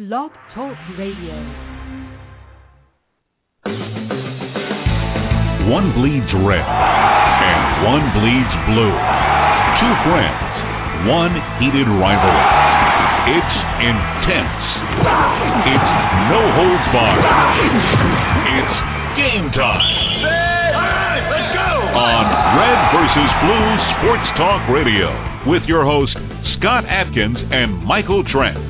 Blog Talk Radio. One bleeds red and one bleeds blue. Two friends, one heated rivalry. It's intense. It's no holds barred. It's game time. let's go! On Red versus Blue Sports Talk Radio with your hosts Scott Atkins and Michael Trent.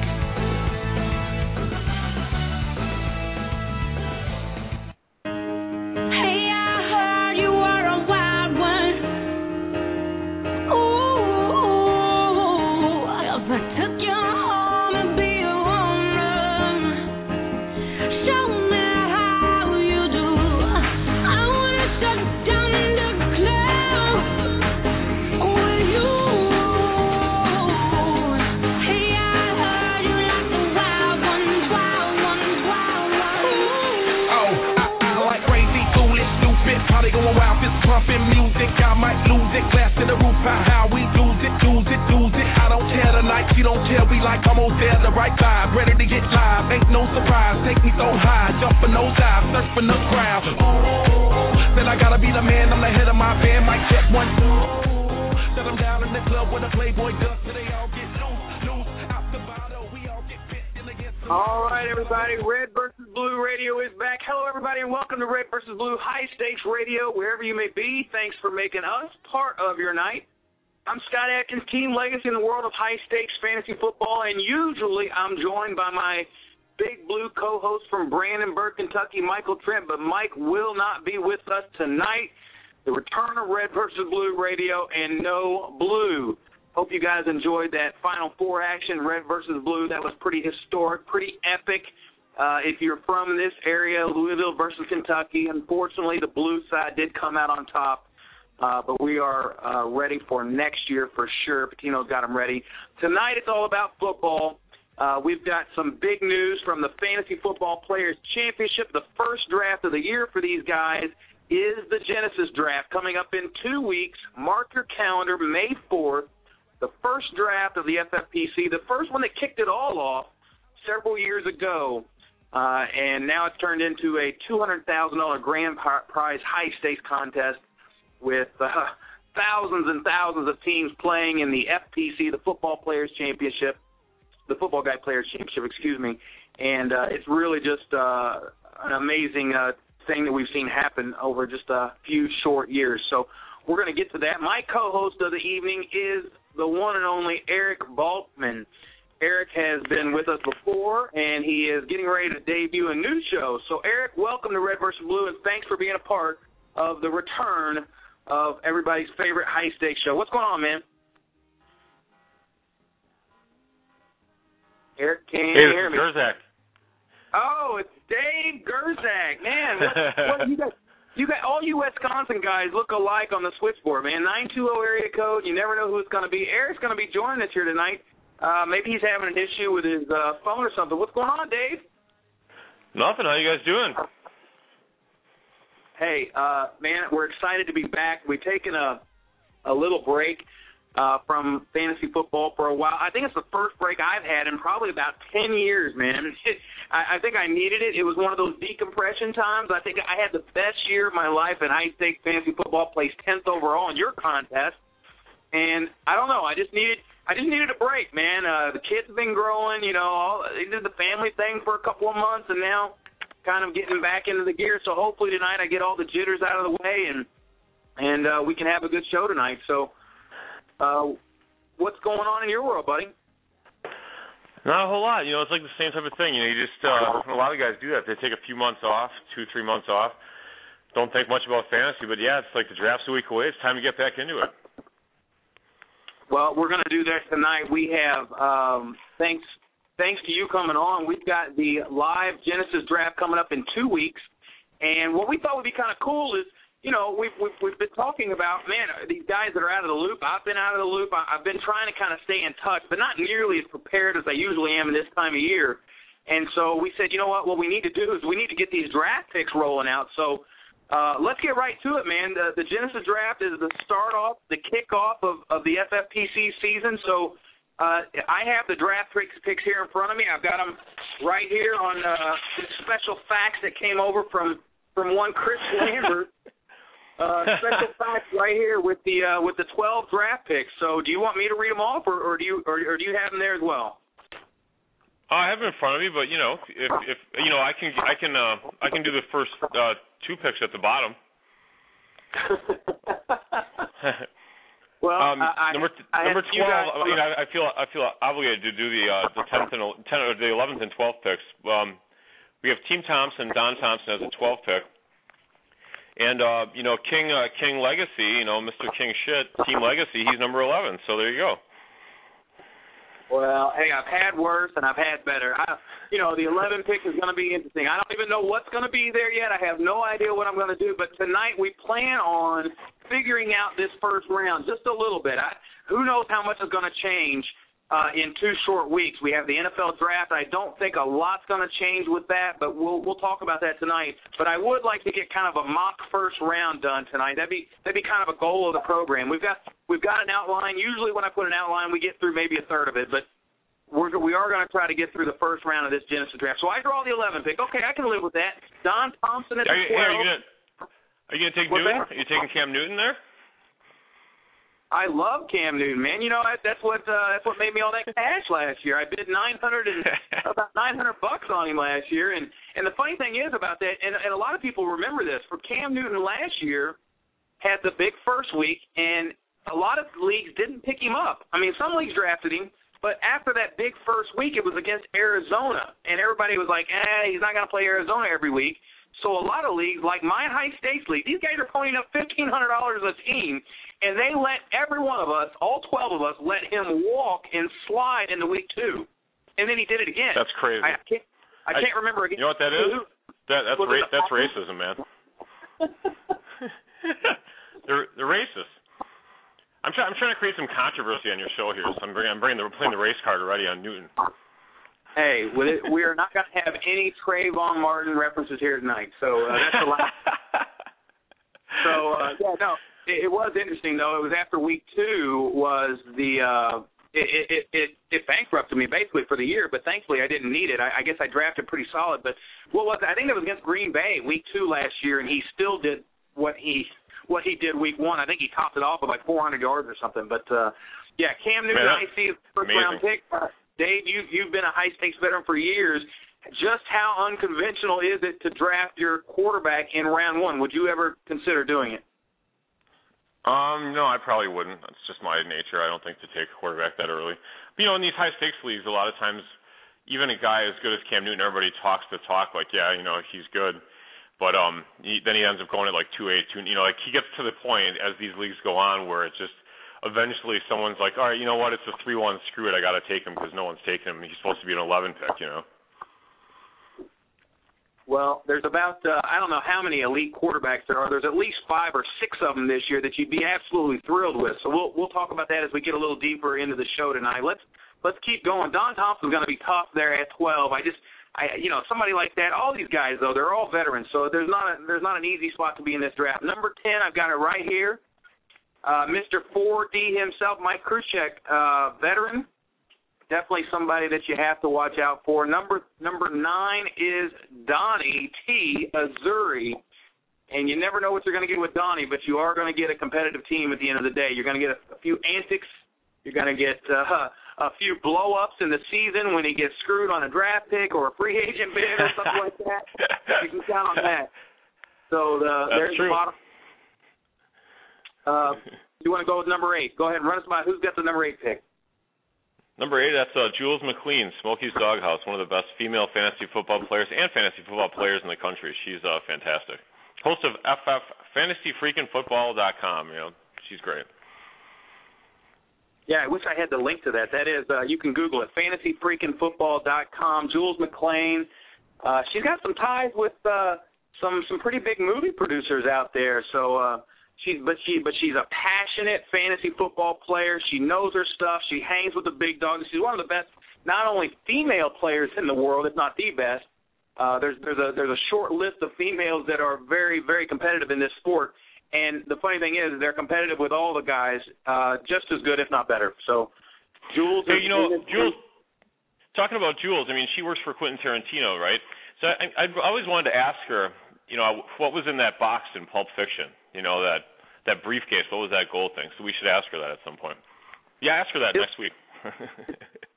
Stakes Radio, wherever you may be. Thanks for making us part of your night. I'm Scott Atkins, Team Legacy in the world of high stakes fantasy football, and usually I'm joined by my Big Blue co-host from Brandenburg, Kentucky, Michael Trent. But Mike will not be with us tonight. The return of Red versus Blue Radio and no blue. Hope you guys enjoyed that Final Four action, Red versus Blue. That was pretty historic, pretty epic. Uh, if you're from this area, Louisville versus Kentucky, unfortunately the blue side did come out on top. Uh, but we are uh, ready for next year for sure. Pitino's got them ready. Tonight it's all about football. Uh, we've got some big news from the Fantasy Football Players Championship. The first draft of the year for these guys is the Genesis draft coming up in two weeks. Mark your calendar, May 4th. The first draft of the FFPC, the first one that kicked it all off several years ago. Uh, and now it's turned into a $200,000 grand prize high stakes contest with uh, thousands and thousands of teams playing in the FPC, the Football Players Championship, the Football Guy Players Championship, excuse me. And uh, it's really just uh, an amazing uh, thing that we've seen happen over just a few short years. So we're going to get to that. My co-host of the evening is the one and only Eric Balkman. Eric has been with us before, and he is getting ready to debut a new show. So, Eric, welcome to Red vs. Blue, and thanks for being a part of the return of everybody's favorite high stakes show. What's going on, man? Eric, can you Hey, hear me? Gerzak. Oh, it's Dave Gerzak. Man, what, what you got? You got all you Wisconsin guys look alike on the switchboard, man. Nine two zero area code. You never know who it's going to be. Eric's going to be joining us here tonight. Uh, maybe he's having an issue with his uh, phone or something. What's going on, Dave? Nothing. How you guys doing? Hey, uh, man, we're excited to be back. We've taken a a little break uh, from fantasy football for a while. I think it's the first break I've had in probably about ten years, man. I, I think I needed it. It was one of those decompression times. I think I had the best year of my life and I think fantasy football. Placed tenth overall in your contest, and I don't know. I just needed. I just needed a break, man. Uh, the kids have been growing, you know. All, they did the family thing for a couple of months, and now kind of getting back into the gear. So hopefully tonight I get all the jitters out of the way and and uh, we can have a good show tonight. So, uh, what's going on in your world, buddy? Not a whole lot. You know, it's like the same type of thing. You know, you just uh, a lot of guys do that. They take a few months off, two, three months off. Don't think much about fantasy, but yeah, it's like the draft's a week away. It's time to get back into it. Well, we're going to do that tonight. We have um, thanks thanks to you coming on. We've got the live Genesis draft coming up in two weeks, And what we thought would be kind of cool is, you know, we've, we've we've been talking about, man, these guys that are out of the loop. I've been out of the loop. I, I've been trying to kind of stay in touch, but not nearly as prepared as I usually am in this time of year. And so we said, you know what? What we need to do is we need to get these draft picks rolling out. So uh, let's get right to it, man. The, the Genesis draft is the start off, the kickoff of, of the FFPC season. So uh, I have the draft picks, picks here in front of me. I've got them right here on uh, this special fax that came over from from one Chris Lambert. Uh, special fact right here with the uh, with the 12 draft picks. So, do you want me to read them off, or, or do you or, or do you have them there as well? I have them in front of me, but you know, if if you know, I can I can uh, I can do the first uh, two picks at the bottom. well, um, I, number I number twelve. I, mean, I, I feel I feel obligated to do the uh, the tenth and ten or the eleventh and twelfth picks. Um, we have Team Thompson, Don Thompson as a twelfth pick, and uh, you know King uh, King Legacy, you know Mr. King Shit, Team Legacy, he's number eleven. So there you go. Well, hey, I've had worse and I've had better. I, you know, the 11 pick is going to be interesting. I don't even know what's going to be there yet. I have no idea what I'm going to do. But tonight we plan on figuring out this first round just a little bit. I, who knows how much is going to change uh, in two short weeks? We have the NFL draft. I don't think a lot's going to change with that, but we'll we'll talk about that tonight. But I would like to get kind of a mock first round done tonight. That'd be that'd be kind of a goal of the program. We've got we've got an outline. Usually when I put an outline, we get through maybe a third of it, but we're we are going to try to get through the first round of this Genesis draft. So I draw the 11 pick. Okay, I can live with that. Don Thompson at Are the you, 12. are you you gonna take What's Newton? that? Are you taking Cam Newton there? I love Cam Newton, man. You know that- that's what uh, that's what made me all that cash last year. I bid 900 and about 900 bucks on him last year, and and the funny thing is about that, and, and a lot of people remember this. For Cam Newton last year, had the big first week, and a lot of leagues didn't pick him up. I mean, some leagues drafted him, but after that big first week, it was against Arizona, and everybody was like, "Eh, he's not going to play Arizona every week." So a lot of leagues, like my high stakes league, these guys are ponying up fifteen hundred dollars a team, and they let every one of us, all twelve of us, let him walk and slide into week two, and then he did it again. That's crazy. I can't, I I- can't remember again. You know what that is? That that's ra- that's racism, man. they're they're racist. I'm trying I'm trying to create some controversy on your show here, so I'm bringing I'm bringing the playing the race card already on Newton. Hey, it, we are not going to have any Trayvon Martin references here tonight, so uh, that's the last. So uh, yeah, no, it, it was interesting though. It was after week two was the uh, it, it it it bankrupted me basically for the year, but thankfully I didn't need it. I, I guess I drafted pretty solid. But what was it? I think it was against Green Bay week two last year, and he still did what he what he did week one. I think he topped it off with like 400 yards or something. But uh, yeah, Cam Newton, Man, I see first amazing. round pick. Uh, Dave, you you've been a high stakes veteran for years. Just how unconventional is it to draft your quarterback in round one? Would you ever consider doing it? Um, no, I probably wouldn't. That's just my nature. I don't think to take a quarterback that early. But, you know, in these high stakes leagues, a lot of times, even a guy as good as Cam Newton, everybody talks the talk like, yeah, you know, he's good. But um, he, then he ends up going at like two eight, two. You know, like he gets to the point as these leagues go on where it just eventually someone's like, all right, you know what? It's a three one. Screw it. I got to take him because no one's taking him. He's supposed to be an eleven pick. You know. Well, there's about uh, I don't know how many elite quarterbacks there are. There's at least five or six of them this year that you'd be absolutely thrilled with. So we'll we'll talk about that as we get a little deeper into the show tonight. Let's let's keep going. Don Thompson's going to be tough there at 12. I just I you know somebody like that. All these guys though they're all veterans, so there's not a, there's not an easy spot to be in this draft. Number 10, I've got it right here. Uh, Mr. 4D himself, Mike Kruchek, uh, veteran definitely somebody that you have to watch out for. Number number nine is Donnie T. Azuri. And you never know what you're going to get with Donnie, but you are going to get a competitive team at the end of the day. You're going to get a, a few antics. You're going to get uh, a few blow ups in the season when he gets screwed on a draft pick or a free agent bid or something like that. You can count on that. So the, That's there's true. the bottom. Uh, you want to go with number eight? Go ahead and run us by. Who's got the number eight pick? Number eight, that's uh, Jules McLean, Smokey's Doghouse, one of the best female fantasy football players and fantasy football players in the country. She's uh, fantastic. Host of FF FantasyFreakinFootball.com. You know, she's great. Yeah, I wish I had the link to that. That is, uh, you can Google it, fantasyfreakinfootball.com. Jules McLean. Uh, she's got some ties with uh, some some pretty big movie producers out there. So uh, she's but she but she's a passionate fantasy football player. She knows her stuff. She hangs with the big dogs. She's one of the best, not only female players in the world, if not the best. Uh, there's there's a there's a short list of females that are very very competitive in this sport. And the funny thing is, they're competitive with all the guys, uh, just as good, if not better. So, Jules. Hey, you know, Jules. Talking about Jules, I mean, she works for Quentin Tarantino, right? So I, I always wanted to ask her, you know, what was in that box in Pulp Fiction? You know, that that briefcase. What was that gold thing? So we should ask her that at some point. Yeah, ask her that Yep. next week.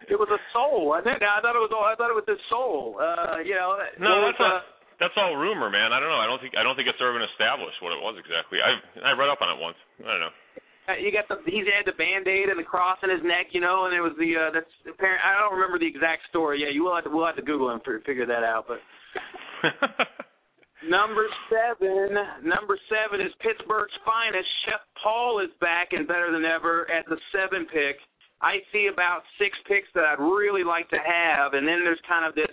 It was a soul, wasn't it? I thought it was. All, I thought it was his soul. Uh, you know. no, that's all. uh, That's all rumor, man. I don't know. I don't think I don't think it's ever been established what it was exactly. I I read up on it once. I don't know. Uh, you got the he's had the band aid and the cross in his neck, you know, and it was the uh that's apparent I don't remember the exact story. Yeah, you will have to we'll have to Google and fi- figure that out. But number seven, number seven is Pittsburgh's finest. Chef Paul is back and better than ever at the seven pick. I see about six picks that I'd really like to have, and then there's kind of this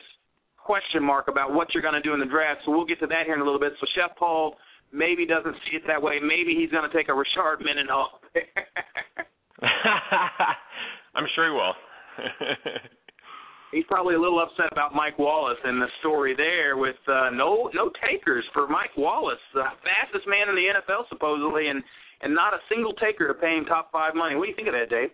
question mark about what you're going to do in the draft. So we'll get to that here in a little bit. So Chef Paul maybe doesn't see it that way. Maybe he's going to take a Rashard Mendenhall. I'm sure he will. he's probably a little upset about Mike Wallace and the story there with uh, no no takers for Mike Wallace, the fastest man in the NFL supposedly, and and not a single taker to pay him top five money. What do you think of that, Dave?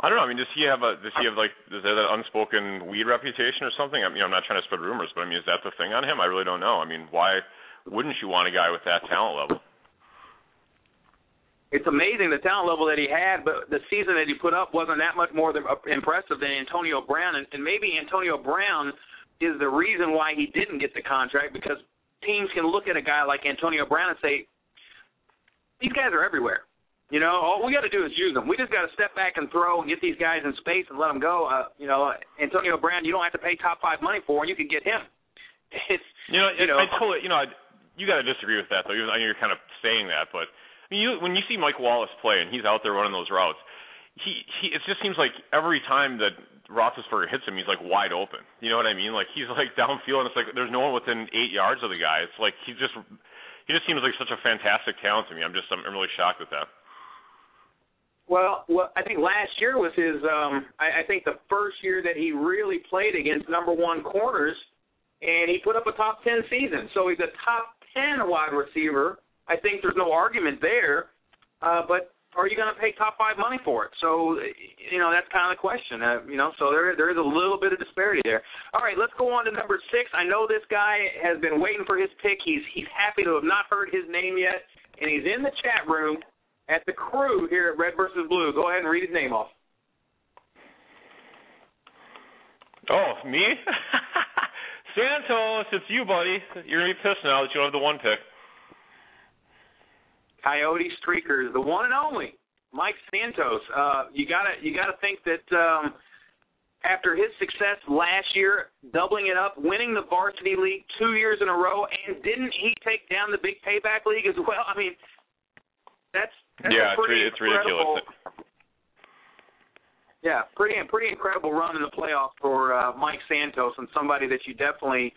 I don't know. I mean, does he have a does he have like he have that unspoken weed reputation or something? I mean, I'm not trying to spread rumors, but I mean, is that the thing on him? I really don't know. I mean, why wouldn't you want a guy with that talent level? It's amazing the talent level that he had, but the season that he put up wasn't that much more than, uh, impressive than Antonio Brown, and, and maybe Antonio Brown is the reason why he didn't get the contract because teams can look at a guy like Antonio Brown and say, these guys are everywhere. You know, all we got to do is use them. We just got to step back and throw and get these guys in space and let them go. Uh, you know, Antonio Brown, you don't have to pay top five money for, and you can get him. It's You know, You know. I totally, you know, I, you got to disagree with that though. Even- I know you're kind of saying that, but I mean, you when you see Mike Wallace play and he's out there running those routes, he he it just seems like every time that Roethlisberger hits him, he's like wide open. You know what I mean? Like he's like downfield, and it's like there's no one within eight yards of the guy. It's like he just he just seems like such a fantastic talent to me. I'm just I'm, really shocked at that. Well, well, I think last year was his. um I, I think the first year that he really played against number one corners, and he put up a top ten season. So he's a top ten wide receiver. I think there's no argument there. Uh, but are you going to pay top five money for it? So you know that's kind of the question. Uh, you know, so there there is a little bit of disparity there. All right, let's go on to number six. I know this guy has been waiting for his pick. He's he's happy to have not heard his name yet, and he's in the chat room at the crew here at Red versus Blue. Go ahead and read his name off. Oh, me? Santos, it's you, buddy. You're gonna be pissed now that you don't have the one pick. Coyote Streakers, the one and only Mike Santos. Uh, you gotta you gotta think that um, after his success last year, doubling it up, winning the varsity league two years in a row, and didn't he take down the big payback league as well? I mean, that's, that's Yeah, a it's it's ridiculous. Yeah, pretty pretty incredible run in the playoffs for uh, Mike Santos and somebody that you definitely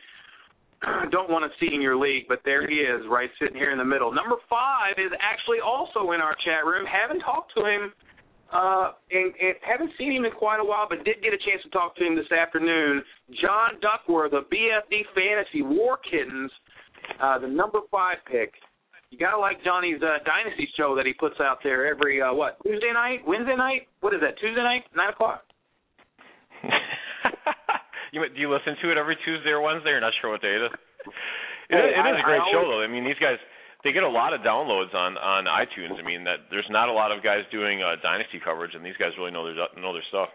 don't want to see in your league, but there he is, right sitting here in the middle. Number five is actually also in our chat room. Haven't talked to him, uh, and, and haven't seen him in quite a while, but did get a chance to talk to him this afternoon. John Duckworth of BFD Fantasy War Kittens, uh, the number five pick. You gotta like Johnny's uh, Dynasty show that he puts out there every uh, what Tuesday night, Wednesday night. What is that? Tuesday night, nine o'clock. You do you listen to it every Tuesday or Wednesday? You're not sure what day it is. It, Hey, it is a great I show though. I mean, these guys they get a lot of downloads on on iTunes. I mean, that there's not a lot of guys doing uh, dynasty coverage, and these guys really know their know their stuff.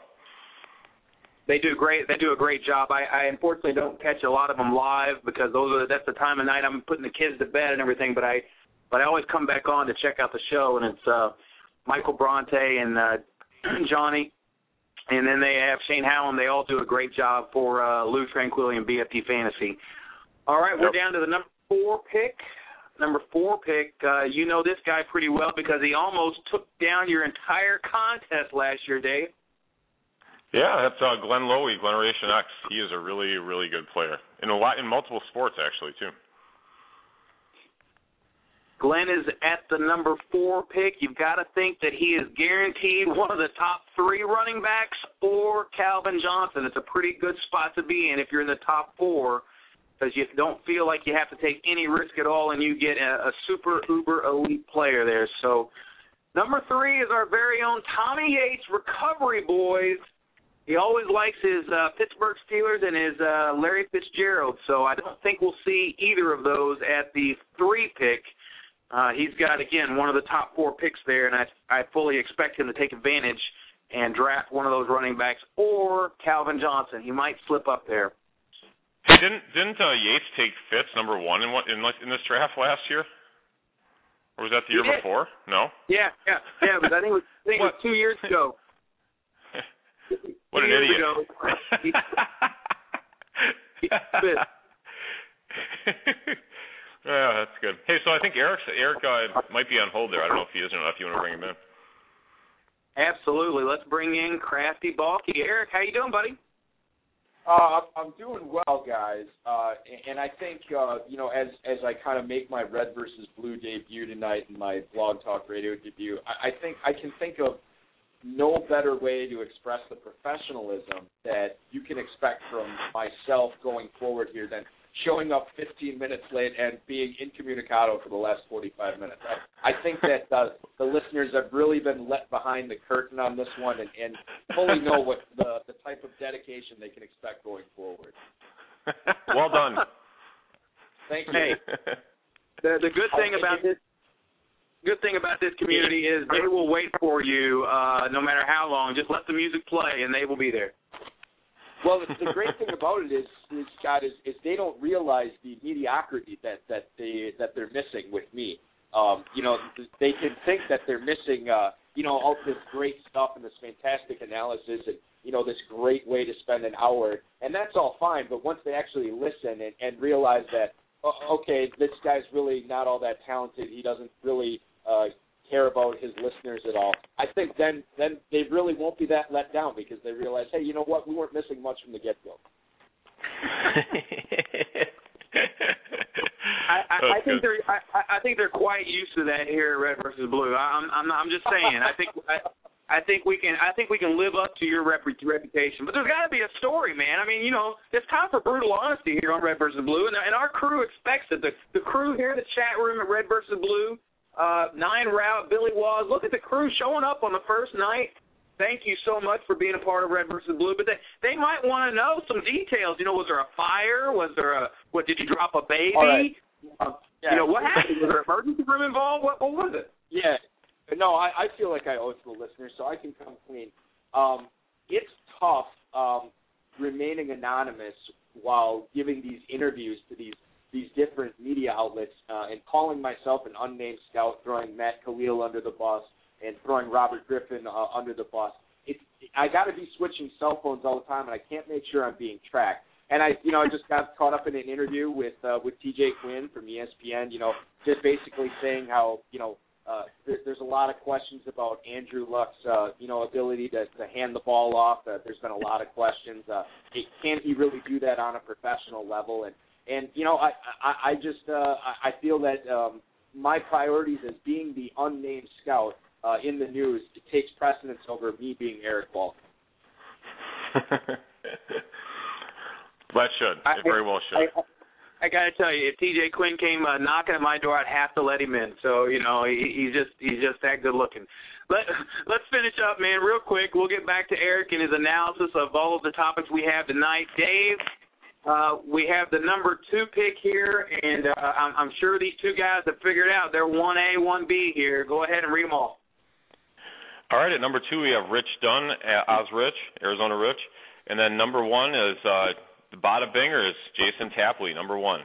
They do great. They do a great job. I, I unfortunately don't catch a lot of them live because those are that's the time of night I'm putting the kids to bed and everything. But I, but I always come back on to check out the show, and it's uh, Michael Bronte and uh, Johnny, and then they have Shane Hallam. They all do a great job for uh, Lou Tranquilli and BFD Fantasy. All right, we're Yep. down to the number four pick. Number four pick. Uh, you know this guy pretty well because he almost took down your entire contest last year, Dave. Yeah, that's uh, Glenn Lowy, Generation X. He is a really really good player in a lot in multiple sports actually too. Glenn is at the number four pick. You've got to think that he is guaranteed one of the top three running backs or Calvin Johnson. It's a pretty good spot to be in if you're in the top four because you don't feel like you have to take any risk at all and you get a, a super uber elite player there. So number three is our very own Tommy Yates, recovery boys. He always likes his uh, Pittsburgh Steelers and his uh, Larry Fitzgerald. So I don't think we'll see either of those at the three pick. Uh, he's got again one of the top four picks there, and I I fully expect him to take advantage and draft one of those running backs or Calvin Johnson. He might slip up there. Hey, didn't didn't uh, Yates take Fitz number one in what in like in this draft last year? Or was that the He year did. before? No. Yeah, yeah, yeah. But I think it was, I think it was two years ago. what Two an idiot. ago, he- he. yeah, that's good. Hey, so I think Eric's Eric uh, might be on hold there. I don't know if he is or not. If you want to bring him in. Absolutely. Let's bring in Crafty Balky. Eric, how you doing, buddy? Uh, I'm, I'm doing well, guys, uh, and, and I think uh, you know as as I kind of make my red versus blue debut tonight and my blog talk radio debut, I, I think I can think of no better way to express the professionalism that you can expect from myself going forward here than showing up 15 minutes late and being incommunicado for the last 45 minutes. I, I think that uh, the listeners have really been let behind the curtain on this one and, and fully know what the, the type of dedication they can expect going forward. well done. Thank you. Hey, the the good thing about this good thing about this community is they will wait for you uh no matter how long. Just let the music play and they will be there. Well, the, great thing about it is, is Scott, is, is they don't realize the mediocrity that that they that they're missing with me. Um, you know, they can think that they're missing, uh, you know, all this great stuff and this fantastic analysis and you know this great way to spend an hour, and that's all fine. But once they actually listen and, and realize that, okay, this guy's really not all that talented. He doesn't really uh, care about his listeners at all. I think then then they really won't be that let down because they realize, hey, you know what, we weren't missing much from the get go. I, I, I think they're I, I I think they're quite used to that here at Red versus Blue. I, I'm I'm I'm just saying. I think I, I think we can I think we can live up to your rep- reputation. But there's got to be a story, man. I mean, you know, it's time for brutal honesty here on Red versus Blue, and and our crew expects it. The the crew here the chat room at Red versus Blue, uh, Nine Route, Billy Waz. Look at the crew showing up on the first night. Thank you so much for being a part of Red versus Blue. But they they might want to know some details. You know, was there a fire? Was there a what? Did you drop a baby? Right. Uh, Yeah. You know what happened? Was there an emergency room involved? What what was it? Yeah. No, I, I feel like I owe it to the listeners, so I can come clean. Um, it's tough um, remaining anonymous while giving these interviews to these these different media outlets uh, and calling myself an unnamed scout, throwing Matt Kalil under the bus, and throwing Robert Griffin uh, under the bus. It's I got to be switching cell phones all the time, and I can't make sure I'm being tracked. And I, you know, I just got caught up in an interview with uh, with TJ Quinn from ESPN. You know, just basically saying how you know uh, there, there's a lot of questions about Andrew Luck's uh, you know ability to, to hand the ball off. Uh, there's been a lot of questions. Uh, can he really do that on a professional level? And and you know, I I, I just uh, I I feel that um, my priorities as being the unnamed scout uh, in the news it takes precedence over me being Eric Ball. well, it should. I- it very well should. I, I gotta tell you, if TJ Quinn came uh, knocking at my door, I'd have to let him in. So you know, he, he's just he's just that good looking. Let Let's finish up, man, real quick. We'll get back to Eric and his analysis of all of the topics we have tonight. Dave, uh, we have the number two pick here, and uh, I'm, I'm sure these two guys have figured out they're one A, one B here. Go ahead and read them all. All right, at number two we have Rich Dunn, uh, Oz Rich, Arizona Rich, and then number one is uh, the Bada Bingers, Jason Tapley, number one.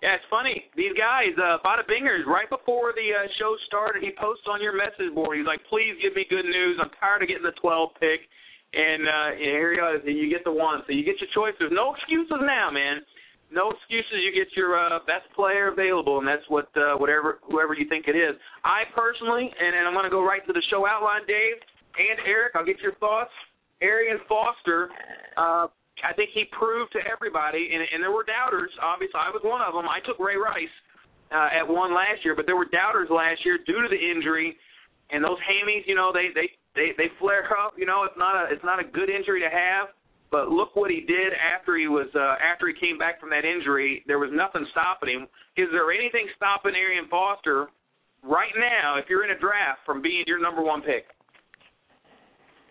Yeah, it's funny. These guys, uh, Bada Bingers, right before the uh, show started, he posts on your message board. He's like, "Please give me good news. I'm tired of getting the 12 pick." And uh, and here you go. You get the one, so you get your choice. There's no excuses now, man. No excuses. You get your uh, best player available, and that's what uh, whatever whoever you think it is. I personally, and, and I'm going to go right to the show outline, Dave and Eric. I'll get your thoughts. Arian Foster, uh, I think he proved to everybody, and, and there were doubters. Obviously, I was one of them. I took Ray Rice. uh, at one last year, but there were doubters last year due to the injury, and those hammies, you know, they they they they flare up. You know, it's not a it's not a good injury to have. But look what he did after he was uh, after he came back from that injury. There was nothing stopping him. Is there anything stopping Arian Foster right now, if you're in a draft, from being your number one pick?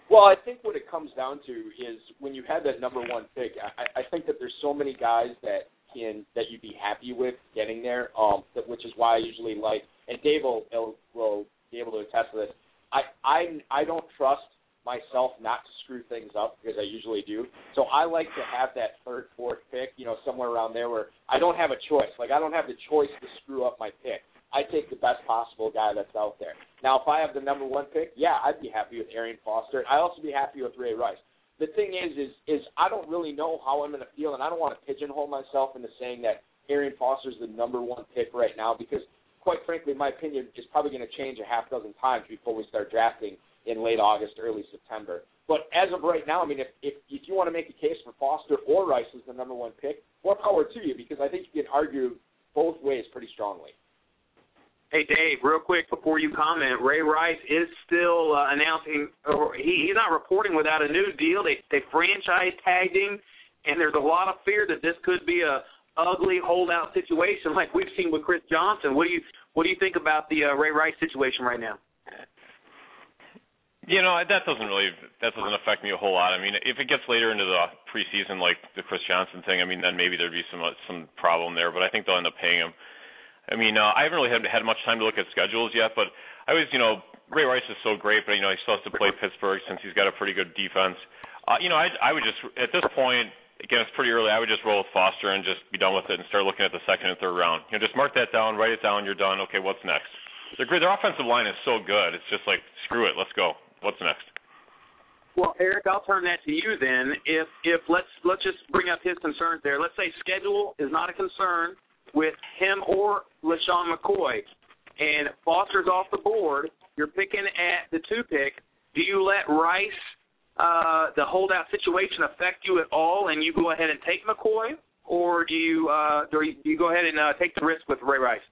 Well, I think what it comes down to is when you have that number one pick, I, I think that there's so many guys that can that you'd be happy with getting there. Um, that, which is why I usually like, and Dave will, will will be able to attest to this. I I I don't trust myself not to screw things up because I usually do. So I like to have that third, fourth pick, you know, somewhere around there where I don't have a choice. Like I don't have the choice to screw up my pick. I take the best possible guy that's out there. Now, if I have the number one pick, yeah, I'd be happy with Arian Foster. I'd also be happy with Ray Rice. The thing is, is, is I don't really know how I'm going to feel, and I don't want to pigeonhole myself into saying that Arian Foster's the number one pick right now because, quite frankly, my opinion is probably going to change a half dozen times before we start drafting in late August, early September. But as of right now, I mean, if if, if you want to make a case for Foster or Rice as the number one pick, more power to you because I think you can argue both ways pretty strongly. Hey Dave, real quick before you comment, Ray Rice is still uh, announcing, or he, he's not reporting without a new deal. They they franchise tagged him, and there's a lot of fear that this could be a ugly holdout situation like we've seen with Chris Johnson. What do you what do you think about the uh, Ray Rice situation right now? You know that doesn't really that doesn't affect me a whole lot. I mean, if it gets later into the preseason, like the Chris Johnson thing, I mean, then maybe there'd be some uh, some problem there. But I think they'll end up paying him. I mean, uh, I haven't really had had much time to look at schedules yet, but I was, you know, Ray Rice is so great, but you know, he still has to play Pittsburgh since he's got a pretty good defense. Uh, you know, I I would just at this point, again, it's pretty early. I would just roll with Foster and just be done with it and start looking at the second and third round. You know, just mark that down, write it down. You're done. Okay, what's next? They're great. Their offensive line is so good. It's just like screw it. Let's go. What's next? Well, Eric, I'll turn that to you then. If if let's let's just bring up his concerns there. Let's say schedule is not a concern with him or LeSean McCoy, and Foster's off the board. You're picking at the two pick. Do you let Rice uh, the holdout situation affect you at all, and you go ahead and take McCoy, or do you uh, do you, go ahead and uh, take the risk with Ray Rice?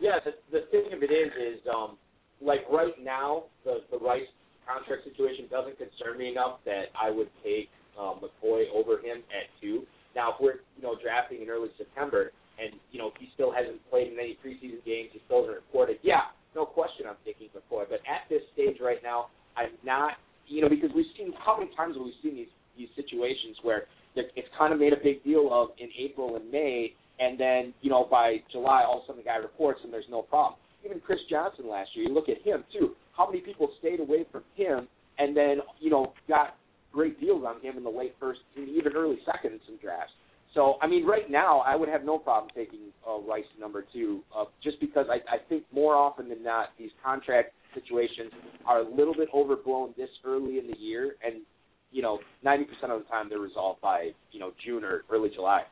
Yeah, the the thing of it is, is um, like right now, the the Rice contract situation doesn't concern me enough that I would take um, McCoy over him at two. Now, if we're you know drafting in early September and you know he still hasn't played in any preseason games, he still hasn't reported. Yeah, no question, I'm taking McCoy. But at this stage right now, I'm not. You know, because we've seen how many times have we seen these these situations where it's kind of made a big deal of in April and May, and then you know by July all of a sudden the guy reports and there's no problem. Even Chris Johnson last year, you look at him too. How many people stayed away from him and then you know got great deals on him in the late first, and even early second in some drafts. So, I mean, right now, I would have no problem taking uh, Rice number two, uh, just because I, I think more often than not, these contract situations are a little bit overblown this early in the year, and you know, 90% of the time they're resolved by you know June or early July.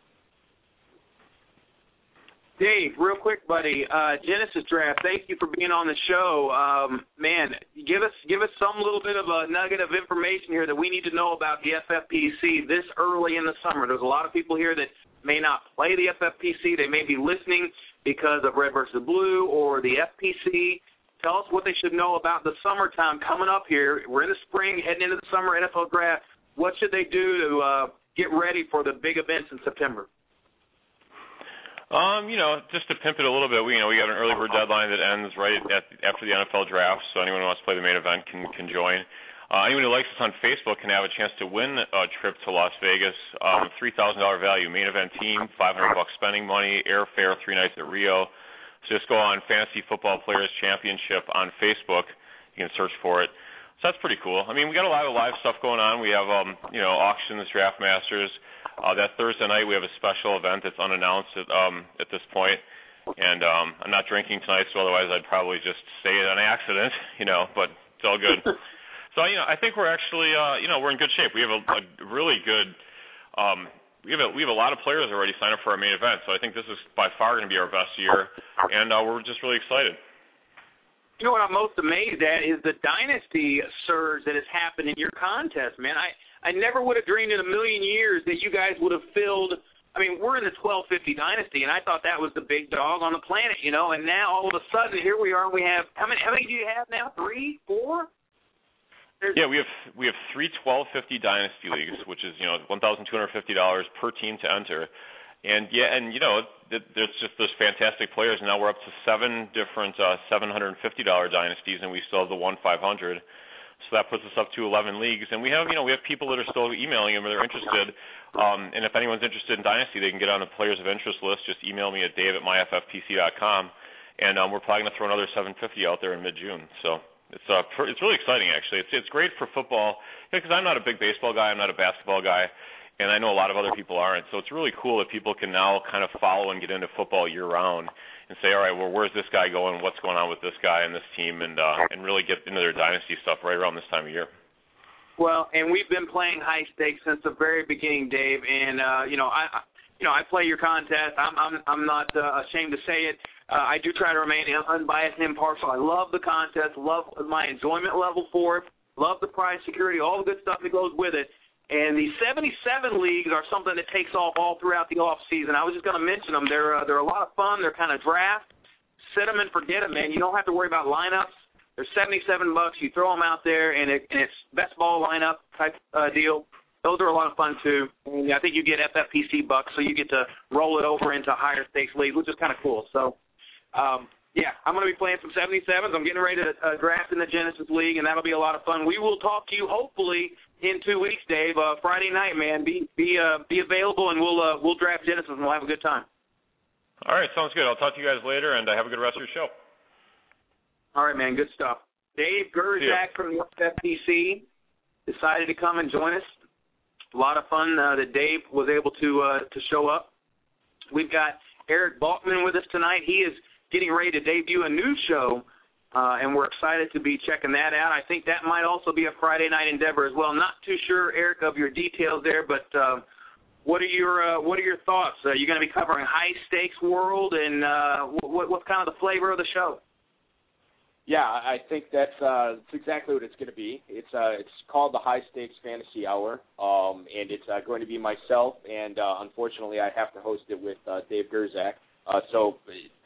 Dave, real quick, buddy. Uh, Genesis Draft. Thank you for being on the show. Um, man, give us give us some little bit of a nugget of information here that we need to know about the FFPC this early in the summer. There's a lot of people here that may not play the FFPC. They may be listening because of Red versus Blue or the FPC. Tell us what they should know about the summertime coming up here. We're in the spring, heading into the summer NFL draft. What should they do to uh, get ready for the big events in September? Um, you know, just to pimp it a little bit, we you know we got an early bird deadline that ends right at after the NFL draft, so anyone who wants to play the main event can can join. Uh, anyone who likes us on Facebook can have a chance to win a trip to Las Vegas. Um, three thousand dollar value, main event team, five hundred bucks spending money, airfare, three nights at Rio. So just go on Fantasy Football Players Championship on Facebook. You can search for it. So that's pretty cool. I mean, we got a lot of live stuff going on. We have um, you know, auctions, draft masters. Uh, that Thursday night we have a special event that's unannounced at, um, at this point, and um, I'm not drinking tonight, so otherwise I'd probably just say it on accident, you know. But it's all good. so you know, I think we're actually, uh, you know, we're in good shape. We have a, a really good. Um, we have a we have a lot of players already signed up for our main event, so I think this is by far going to be our best year, and uh, we're just really excited. You know what I'm most amazed at is the dynasty surge that has happened in your contest, man. I I never would have dreamed in a million years that you guys would have filled I mean, we're in the 1250 dynasty, and I thought that was the big dog on the planet, you know. And now all of a sudden, here we are. We have how many? How many do you have now? Three, four? There's, Yeah, we have we have three twelve fifty dynasty leagues, which is you know one thousand two hundred fifty dollars per team to enter, and yeah, and you know th- there's just those fantastic players. And now we're up to seven different uh, seven hundred and fifty dollar dynasties, and we still have the one five hundred. So that puts us up to 11 leagues, and we have, you know, we have people that are still emailing them. They're interested, um, and if anyone's interested in Dynasty, they can get on the players of interest list. Just email me at dave at myffpc.com, and um, we're probably going to throw another 750 out there in mid-June. So it's uh, pr- it's really exciting actually. It's it's great for football because I'm not a big baseball guy. I'm not a basketball guy, and I know a lot of other people aren't. So it's really cool that people can now kind of follow and get into football year round and say, all right, well, where's this guy going? What's going on with this guy and this team, and uh, and really get into their dynasty stuff right around this time of year. Well, and we've been playing high stakes since the very beginning, Dave. And uh, you know, I, I- you know, I play your contest. I'm, I'm, I'm not uh, ashamed to say it. Uh, I do try to remain unbiased and impartial. I love the contest. Love my enjoyment level for it. Love the prize security, all the good stuff that goes with it. And the 77 leagues are something that takes off all throughout the off season. I was just going to mention them. They're uh, they're a lot of fun. They're kind of draft, set them and forget them, man. You don't have to worry about lineups. They're 77 bucks. You throw them out there, and, it, and it's best ball lineup type uh, deal. Those are a lot of fun too. And I think you get FFPC bucks, so you get to roll it over into higher stakes leagues, which is kind of cool. So, um, yeah, I'm going to be playing some 77s. I'm getting ready to uh, draft in the Genesis League, and that'll be a lot of fun. We will talk to you hopefully in two weeks, Dave. Uh, Friday night, man. Be be uh, be available, and we'll uh, we'll draft Genesis, and we'll have a good time. All right, sounds good. I'll talk to you guys later, and uh, have a good rest of your show. All right, man. Good stuff. Dave Gerzak from the FFPC decided to come and join us. A lot of fun uh, that Dave was able to uh, to show up. We've got Eric Balkman with us tonight. He is getting ready to debut a new show, uh, and we're excited to be checking that out. I think that might also be a Friday night endeavor as well. Not too sure, Eric, of your details there, but uh, what are your uh, what are your thoughts? Uh, you're going to be covering high stakes world, and uh, what, what's kind of the flavor of the show? Yeah, I think that's uh, that's exactly what it's going to be. It's uh, it's called the High Stakes Fantasy Hour, um, and it's uh, going to be myself, and uh, unfortunately, I have to host it with uh, Dave Gerzak. Uh, so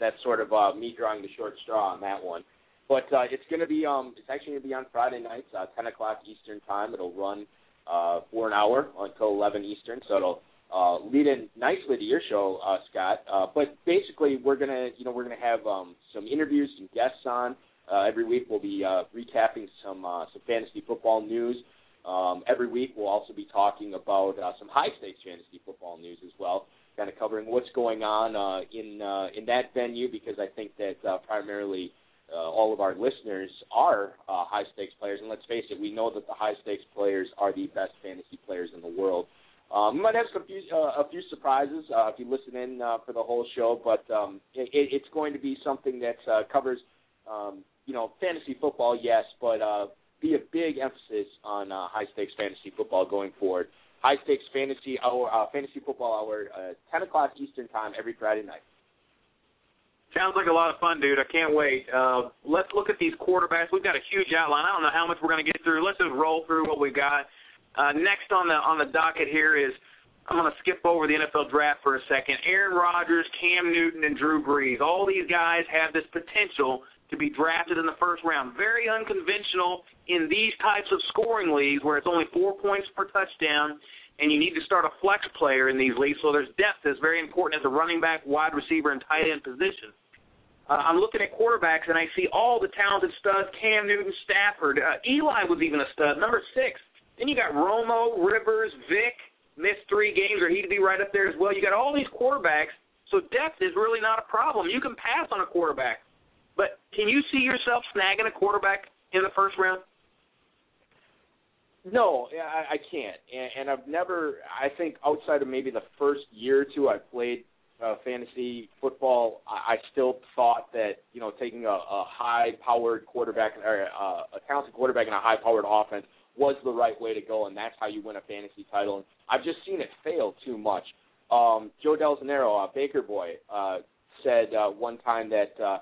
that's sort of uh, me drawing the short straw on that one. But uh, it's going to be um, it's actually going to be on Friday nights, uh, 10 o'clock Eastern time. It'll run uh, for an hour until 11 Eastern, so it'll uh, lead in nicely to your show, uh, Scott. Uh, but basically, we're gonna you know we're gonna have um, some interviews, some guests on. Uh, every week we'll be uh, recapping some uh, some fantasy football news. Um, every week we'll also be talking about uh, some high stakes fantasy football news as well, kind of covering what's going on uh, in uh, in that venue because I think that uh, primarily uh, all of our listeners are uh, high stakes players, and let's face it, we know that the high stakes players are the best fantasy players in the world. Um, we might have some few, uh, a few surprises uh, if you listen in uh, for the whole show, but um, it, it's going to be something that uh, covers um, you know, fantasy football, yes, but uh, be a big emphasis on uh, high stakes fantasy football going forward. High stakes fantasy hour, uh, fantasy football hour, uh, 10 o'clock Eastern time every Friday night. Sounds like a lot of fun, dude. I can't wait. Uh, let's look at these quarterbacks. We've got a huge outline. I don't know how much we're going to get through. Let's just roll through what we've got. Uh, next on the on the docket here is I'm going to skip over the NFL draft for a second. Aaron Rodgers, Cam Newton, and Drew Brees. All these guys have this potential to be drafted in the first round. Very unconventional in these types of scoring leagues where it's only four points per touchdown and you need to start a flex player in these leagues. So there's depth that's very important at the running back, wide receiver, and tight end position. Uh, I'm looking at quarterbacks and I see all the talented studs: Cam Newton, Stafford, uh, Eli was even a stud, number six. Then you got Romo, Rivers, Vick, missed three games, or he'd be right up there as well. You got all these quarterbacks, so depth is really not a problem. You can pass on a quarterback, but can you see yourself snagging a quarterback in the first round? No, I, I can't, and, and I've never. I think outside of maybe the first year or two I played uh, fantasy football, I, I still thought that you know taking a, a high-powered quarterback or uh, a talented quarterback in a high-powered offense was the right way to go, and that's how you win a fantasy title. And I've just seen it fail too much. Um, Joe Del Zanero, uh, Baker Boy, uh, said uh, one time that uh,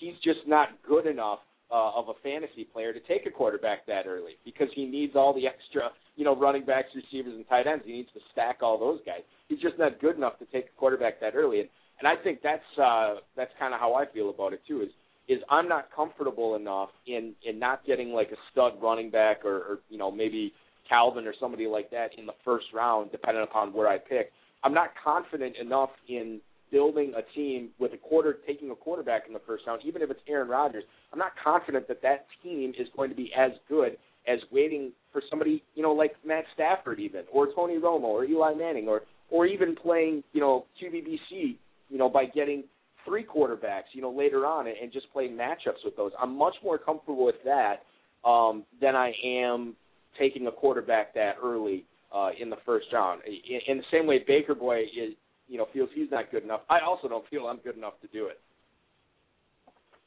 he's just not good enough uh, of a fantasy player to take a quarterback that early because he needs all the extra, you know, running backs, receivers, and tight ends. He needs to stack all those guys. He's just not good enough to take a quarterback that early, and and I think that's uh, that's kind of how I feel about it too. Is is I'm not comfortable enough in in not getting like a stud running back or, or you know maybe Calvin or somebody like that in the first round, depending upon where I pick. I'm not confident enough in building a team with a quarter taking a quarterback in the first round, even if it's Aaron Rodgers. I'm not confident that that team is going to be as good as waiting for somebody, you know, like Matt Stafford even, or Tony Romo, or Eli Manning, or or even playing, you know, QBBC, you know, by getting three quarterbacks, you know, later on and, and just playing matchups with those. I'm much more comfortable with that um, than I am taking a quarterback that early uh, in the first round. In, in the same way, Baker Boy is, you know, feels he's not good enough. I also don't feel I'm good enough to do it.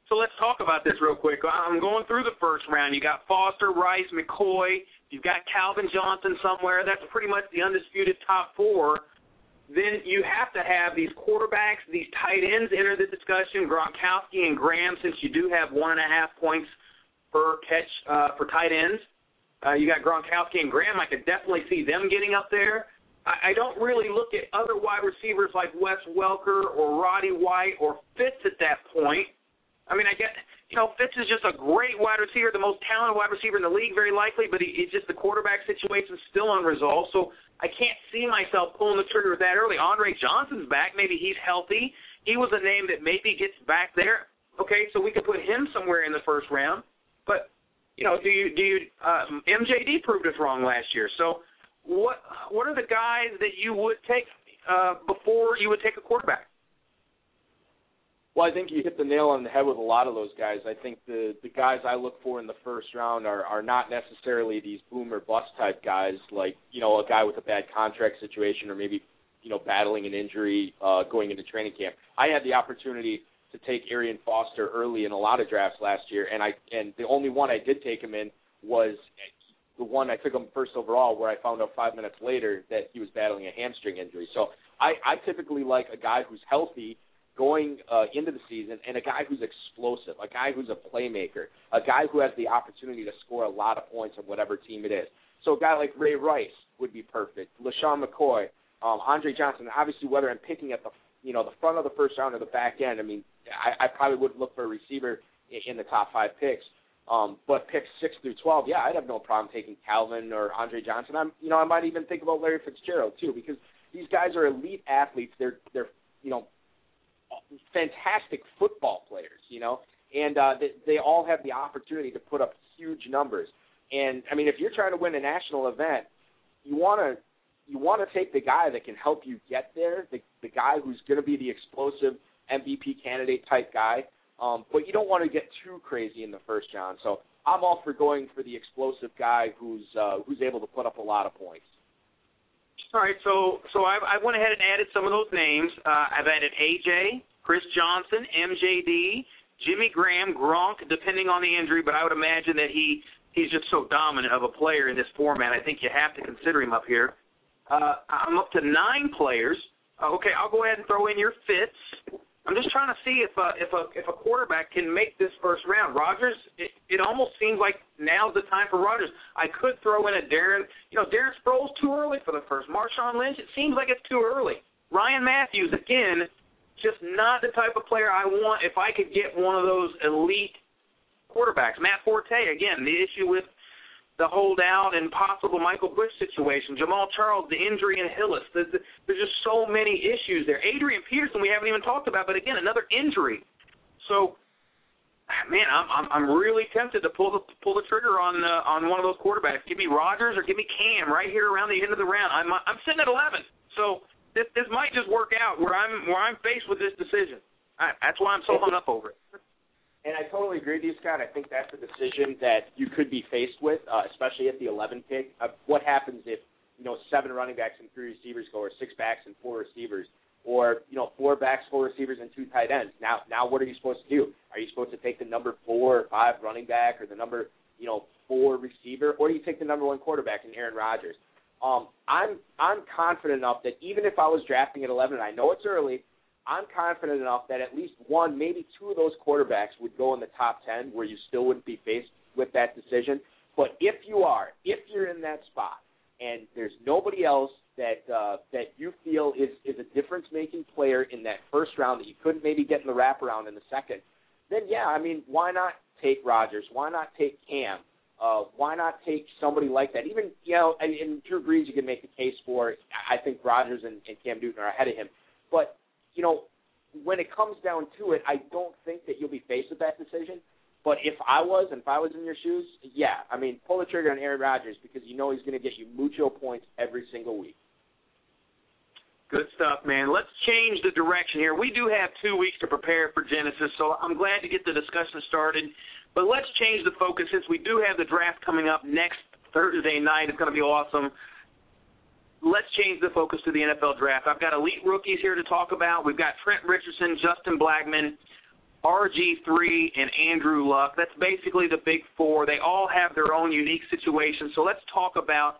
So let's talk about this real quick. I'm going through the first round. You got Foster, Rice, McCoy. You've got Calvin Johnson somewhere. That's pretty much the undisputed top four. Then you have to have these quarterbacks, these tight ends enter the discussion. Gronkowski and Graham, since you do have one and a half points per catch uh, for tight ends. Uh, you got Gronkowski and Graham. I could definitely see them getting up there. I, I don't really look at other wide receivers like Wes Welker or Roddy White or Fitz at that point. I mean, I get, you know, Fitz is just a great wide receiver, the most talented wide receiver in the league, very likely, but he, it's just the quarterback situation is still unresolved. So I can't see myself pulling the trigger that early. Andre Johnson's back. Maybe he's healthy. He was a name that maybe gets back there. Okay, so we could put him somewhere in the first round. But you know, do you do you um, MJD proved us wrong last year. So what what are the guys that you would take uh, before you would take a quarterback? Well, I think you hit the nail on the head with a lot of those guys. I think the the guys I look for in the first round are are not necessarily these boom or bust type guys, like you know a guy with a bad contract situation or maybe you know battling an injury uh, going into training camp. I had the opportunity to take Arian Foster early in a lot of drafts last year, and I and the only one I did take him in was the one I took him first overall, where I found out five minutes later that he was battling a hamstring injury. So I, I typically like a guy who's healthy going uh, into the season and a guy who's explosive, a guy who's a playmaker, a guy who has the opportunity to score a lot of points on whatever team it is. So a guy like Ray Rice would be perfect. LeSean McCoy, um, Andre Johnson. Obviously, whether I'm picking at the you know the front of the first round or the back end, I mean, I, I probably would look for a receiver in the top five picks. Um, but picks six through twelve, yeah, I'd have no problem taking Calvin or Andre Johnson. I'm, you know, I might even think about Larry Fitzgerald too, because these guys are elite athletes. They're, they're, you know, fantastic football players, you know, and uh, they, they all have the opportunity to put up huge numbers. And I mean, if you're trying to win a national event, you want to you want to take the guy that can help you get there, the the guy who's going to be the explosive MVP candidate type guy. Um, but you don't want to get too crazy in the first round. So I'm all for going for the explosive guy who's uh, who's able to put up a lot of points. All right, so so I, I went ahead and added some of those names. Uh, I've added AJ, Chris Johnson, MJD, Jimmy Graham, Gronk, depending on the injury, but I would imagine that he he's just so dominant of a player in this format. I think you have to consider him up here. Uh, I'm up to nine players. Uh, okay, I'll go ahead and throw in your Fitz. I'm just trying to see if a if a if a quarterback can make this first round. Rodgers, it, it almost seems like now's the time for Rodgers. I could throw in a Darren, you know, Darren Sproles too early for the first. Marshawn Lynch, it seems like it's too early. Ryan Mathews, again, just not the type of player I want if I could get one of those elite quarterbacks. Matt Forte, again, the issue with the holdout and possible Michael Bush situation, Jamaal Charles, the injury in Hillis. There's, there's just so many issues there. Adrian Peterson, we haven't even talked about, but again, another injury. So, man, I'm I'm, I'm really tempted to pull the pull the trigger on uh, on one of those quarterbacks. Give me Rodgers or give me Cam right here around the end of the round. I'm I'm sitting at 11, so this this might just work out where I'm where I'm faced with this decision. I, that's why I'm so hung up over it. And I totally agree with you, Scott. I think that's a decision that you could be faced with, uh, especially at the 11 pick. Uh, what happens if you know seven running backs and three receivers go, or six backs and four receivers, or you know four backs, four receivers, and two tight ends? Now, now what are you supposed to do? Are you supposed to take the number four or five running back, or the number you know four receiver, or do you take the number one quarterback in Aaron Rodgers? Um, I'm I'm confident enough that even if I was drafting at 11, and I know it's early, I'm confident enough that at least one, maybe two of those quarterbacks would go in the top ten, where you still wouldn't be faced with that decision. But if you are, if you're in that spot, and there's nobody else that uh, that you feel is is a difference making player in that first round that you couldn't maybe get in the wraparound in the second, then yeah, I mean, why not take Rodgers? Why not take Cam? Uh, why not take somebody like that? Even you know, and, and Drew Brees, you can make a case for. I think Rodgers and, and Cam Newton are ahead of him, but you know, when it comes down to it, I don't think that you'll be faced with that decision. But if I was, and if I was in your shoes, yeah, I mean, pull the trigger on Aaron Rodgers because you know he's going to get you mucho points every single week. Good stuff, man. Let's change the direction here. We do have two weeks to prepare for Genesis, so I'm glad to get the discussion started. But let's change the focus since we do have the draft coming up next Thursday night. It's going to be awesome. Let's change the focus to the NFL draft. I've got elite rookies here to talk about. We've got Trent Richardson, Justin Blackmon, RG3, and Andrew Luck. That's basically the big four. They all have their own unique situations. So let's talk about.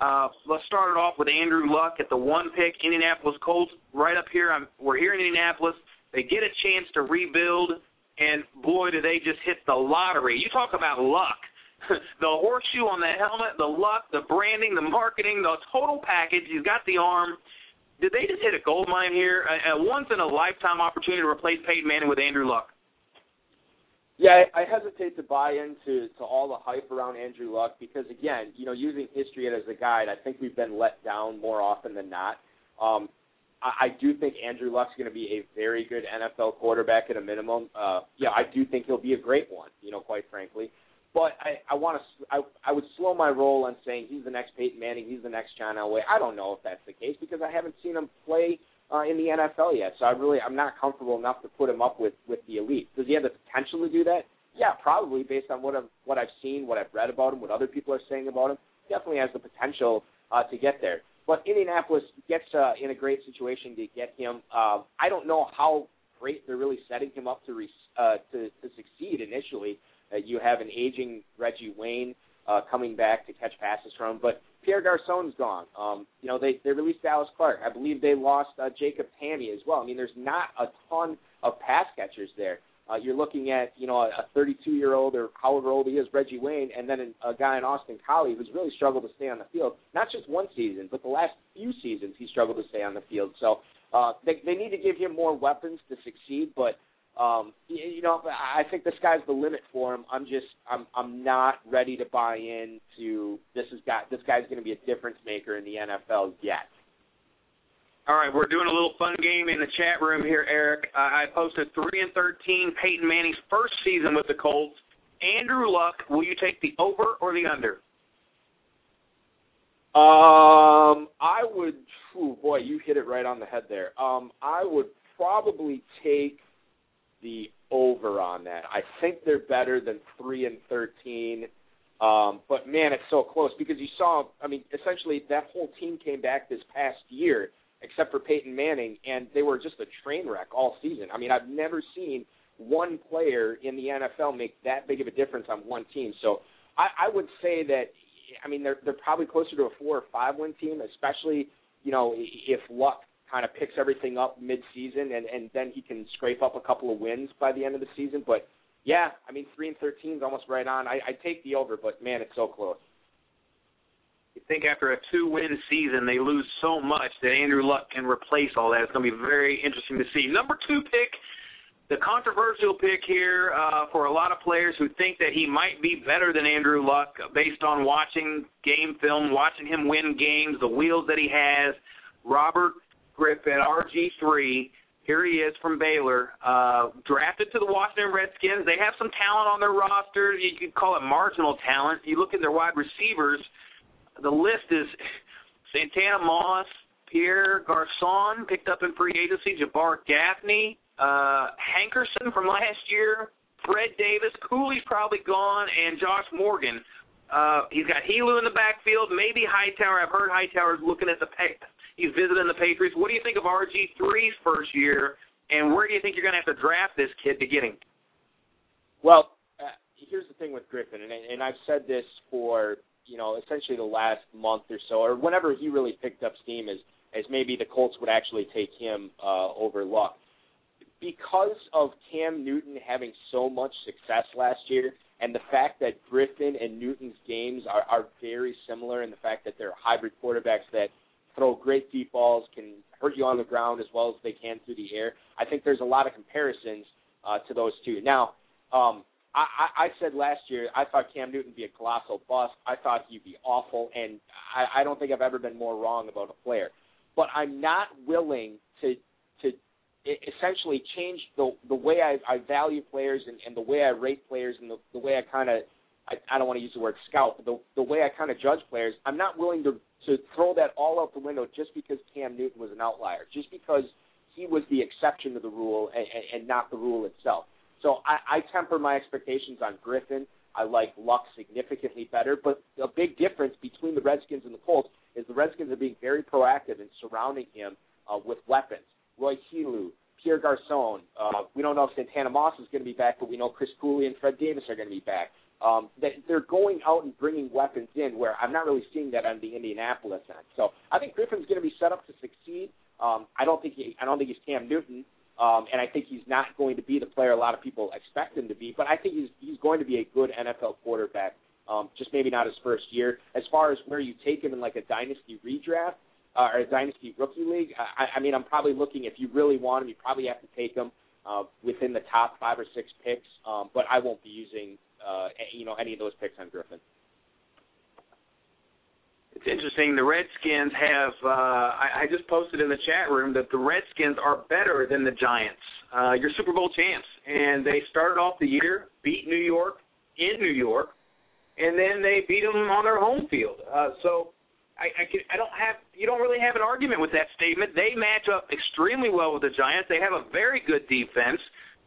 Uh, let's start it off with Andrew Luck at the one pick, Indianapolis Colts, right up here. I'm, we're here in Indianapolis. They get a chance to rebuild, and boy, do they just hit the lottery. You talk about luck. the horseshoe on the helmet, the luck, the branding, the marketing, the total package. He's got the arm did they just hit a gold mine here? A, a once in a lifetime opportunity to replace Peyton Manning with Andrew Luck. Yeah, I, I hesitate to buy into to all the hype around Andrew Luck because again, you know, using history as a guide, I think we've been let down more often than not. Um, I, do think Andrew Luck's going to be a very good NFL quarterback at a minimum. Uh, yeah, I do think he'll be a great one. You know, quite frankly. But I, I want to, I, I would slow my roll on saying he's the next Peyton Manning, he's the next John Elway. I don't know if that's the case because I haven't seen him play uh, in the NFL yet. So I really, I'm not comfortable enough to put him up with with the elite. Does he have the potential to do that? Yeah, probably based on what I've what I've seen, what I've read about him, what other people are saying about him. Definitely has the potential uh, to get there. But Indianapolis gets uh, in a great situation to get him. Uh, I don't know how great they're really setting him up to re- uh, to, to succeed initially. Uh, you have an aging Reggie Wayne uh, coming back to catch passes from, but Pierre Garcon's gone. Um, you know, they they released Dallas Clark. I believe they lost uh, Jacob Tamme as well. I mean, there's not a ton of pass catchers there. Uh, you're looking at you know a 32 year old or however old he is, Reggie Wayne, and then a guy in Austin Collie who's really struggled to stay on the field. Not just one season, but the last few seasons he struggled to stay on the field. So uh, they they need to give him more weapons to succeed. But um, you know, I think the sky's the limit for him. I'm just, I'm, I'm not ready to buy into this has got this guy's going to be a difference maker in the NFL yet. All right, we're doing a little fun game in the chat room here, Eric. Uh, I posted three and thirteen Peyton Manning's first season with the Colts. Andrew Luck, will you take the over or the under? Um, I would. Oh boy, you hit it right on the head there. Um, I would probably take the over on that. I think they're better than three and thirteen. Um, but man, it's so close because you saw. I mean, essentially that whole team came back this past year, except for Peyton Manning, and they were just a train wreck all season. I mean, I've never seen one player in the NFL make that big of a difference on one team. So I, I would say that. I mean, they're they're probably closer to a four or five win team, especially you know if Luck kind of picks everything up mid-season, and and then he can scrape up a couple of wins by the end of the season. But yeah, I mean, three and thirteen is almost right on. I, I take the over, but man, it's so close. You think after a two-win season, they lose so much that Andrew Luck can replace all that. It's going to be very interesting to see. Number two pick, the controversial pick here uh, for a lot of players who think that he might be better than Andrew Luck based on watching game film, watching him win games, the wheels that he has. Robert Griffin, RG3. Here he is from Baylor, uh, drafted to the Washington Redskins. They have some talent on their roster. You could call it marginal talent. You look at their wide receivers. The list is Santana Moss, Pierre Garcon, picked up in free agency, Jabar Gaffney, uh, Hankerson from last year, Fred Davis, Cooley's probably gone, and Josh Morgan. Uh, he's got Helu in the backfield, maybe Hightower. I've heard Hightower's looking at the pay, He's visiting the Patriots. What do you think of RG3's first year, and where do you think you're going to have to draft this kid to get him? Well, uh, here's the thing with Griffin, and, and I've said this for you know essentially the last month or so, or whenever he really picked up steam, is as maybe the Colts would actually take him uh, over Luck. Because of Cam Newton having so much success last year, and the fact that Griffin and Newton's games are, are very similar and the fact that they're hybrid quarterbacks that throw great deep balls, can hurt you on the ground as well as they can through the air. I think there's a lot of comparisons uh, to those two. Now, um, I, I, I said last year I thought Cam Newton would be a colossal bust. I thought he'd be awful, and I, I don't think I've ever been more wrong about a player. But I'm not willing to to essentially change the the way I, I value players and, and the way I rate players and the, the way I kind of I, I don't want to use the word scout, but the the way I kind of judge players. I'm not willing to to throw that all out the window just because Cam Newton was an outlier, just because he was the exception to the rule and, and, and not the rule itself. So I, I temper my expectations on Griffin. I like Luck significantly better, but a big difference between the Redskins and the Colts is the Redskins are being very proactive in surrounding him uh, with weapons. Roy Helu, Pierre Garcon. Uh, we don't know if Santana Moss is going to be back, but we know Chris Cooley and Fred Davis are going to be back. Um, that they're going out and bringing weapons in, where I'm not really seeing that on the Indianapolis end. So I think Griffin's going to be set up to succeed. Um, I don't think he, I don't think he's Cam Newton, um, and I think he's not going to be the player a lot of people expect him to be. But I think he's he's going to be a good NFL quarterback. Um, just maybe not his first year. As far as where you take him in like a dynasty redraft, uh, or a dynasty rookie league. I, I mean, I'm probably looking if you really want him, you probably have to take him uh, within the top five or six picks. Um, but I won't be using uh, you know any of those picks on Griffin. It's interesting. The Redskins have. Uh, I, I just posted in the chat room that the Redskins are better than the Giants. Uh, your Super Bowl champs, and they started off the year beat New York in New York, and then they beat them on their home field. Uh, so I, I, can, I don't have you don't really have an argument with that statement. They match up extremely well with the Giants. They have a very good defense.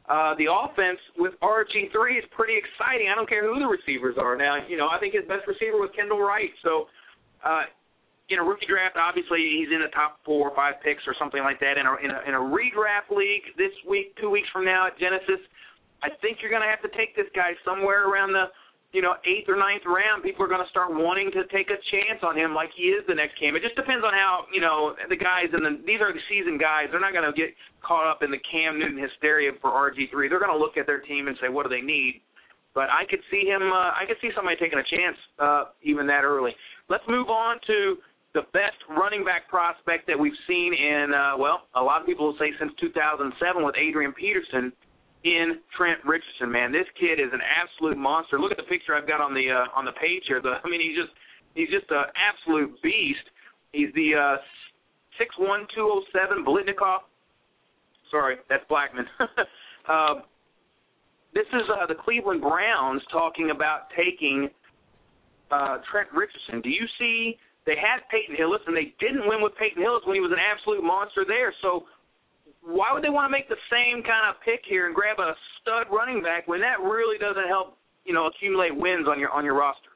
Uh, the offense with RG three is pretty exciting. I don't care who the receivers are now. You know, I think his best receiver was Kendall Wright. So, uh, in a rookie draft, obviously he's in the top four or five picks or something like that. In a in a, in a redraft league this week, two weeks from now at Genesis, I think you're going to have to take this guy somewhere around the you know, eighth or ninth round, people are going to start wanting to take a chance on him like he is the next Cam. It just depends on how, you know, the guys and the these are the seasoned guys. They're not going to get caught up in the Cam Newton hysteria for RG3. They're going to look at their team and say, what do they need? But I could see him. Uh, I could see somebody taking a chance uh, even that early. Let's move on to the best running back prospect that we've seen in, uh, well, a lot of people will say since 2007 with Adrian Peterson in Trent Richardson. Man, this kid is an absolute monster. Look at the picture I've got on the uh, on the page here. The, I mean, he's just he's just an absolute beast. He's the uh, six one two oh seven Biletnikoff. Sorry, that's Blackmon. uh, this is uh, the Cleveland Browns talking about taking uh, Trent Richardson. Do you see? They had Peyton Hillis, and they didn't win with Peyton Hillis when he was an absolute monster there. So why would they want to make the same kind of pick here and grab a stud running back when that really doesn't help, you know, accumulate wins on your on your roster?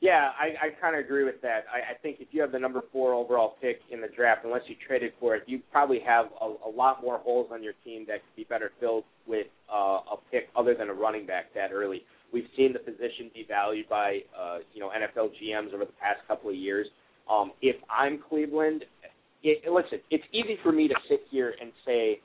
Yeah, I, I kind of agree with that. I, I think if you have the number four overall pick in the draft, unless you traded for it, you probably have a, a lot more holes on your team that could be better filled with uh, a pick other than a running back that early. We've seen the position be valued by uh, you know NFL GMs over the past couple of years. Um, if I'm Cleveland, it, listen, it's easy for me to sit here and say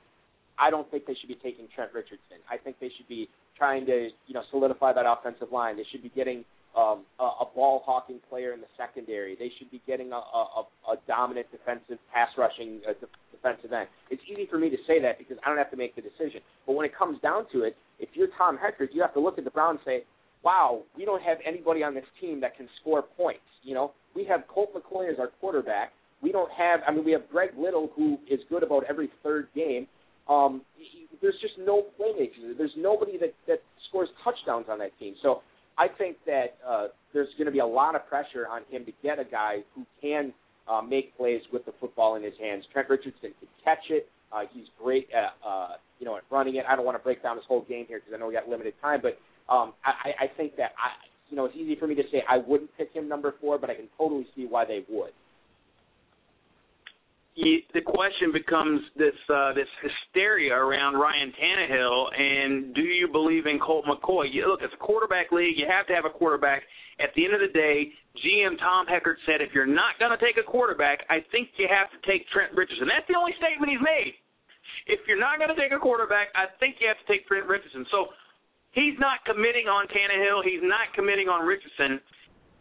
I don't think they should be taking Trent Richardson. I think they should be trying to you know solidify that offensive line. They should be getting um, a, a ball hawking player in the secondary. They should be getting a, a, a dominant defensive pass rushing uh, defensive end. It's easy for me to say that because I don't have to make the decision. But when it comes down to it, if you're Tom Heckert, you have to look at the Browns and say, "Wow, we don't have anybody on this team that can score points." You know, we have Colt McCoy as our quarterback we don't have. I mean, we have Greg Little, who is good about every third game. Um, he, there's just no playmakers. There's nobody that that scores touchdowns on that team. So I think that uh, there's going to be a lot of pressure on him to get a guy who can uh, make plays with the football in his hands. Trent Richardson can catch it. Uh, he's great at uh, you know at running it. I don't want to break down his whole game here because I know we got limited time, but um, I, I think that I you know it's easy for me to say I wouldn't pick him number four, but I can totally see why they. You, the question becomes this uh, this hysteria around Ryan Tannehill, and do you believe in Colt McCoy? You, look, it's a quarterback league. You have to have a quarterback. At the end of the day, GM Tom Heckert said, if you're not going to take a quarterback, I think you have to take Trent Richardson. That's the only statement he's made. If you're not going to take a quarterback, I think you have to take Trent Richardson. So he's not committing on Tannehill. He's not committing on Richardson.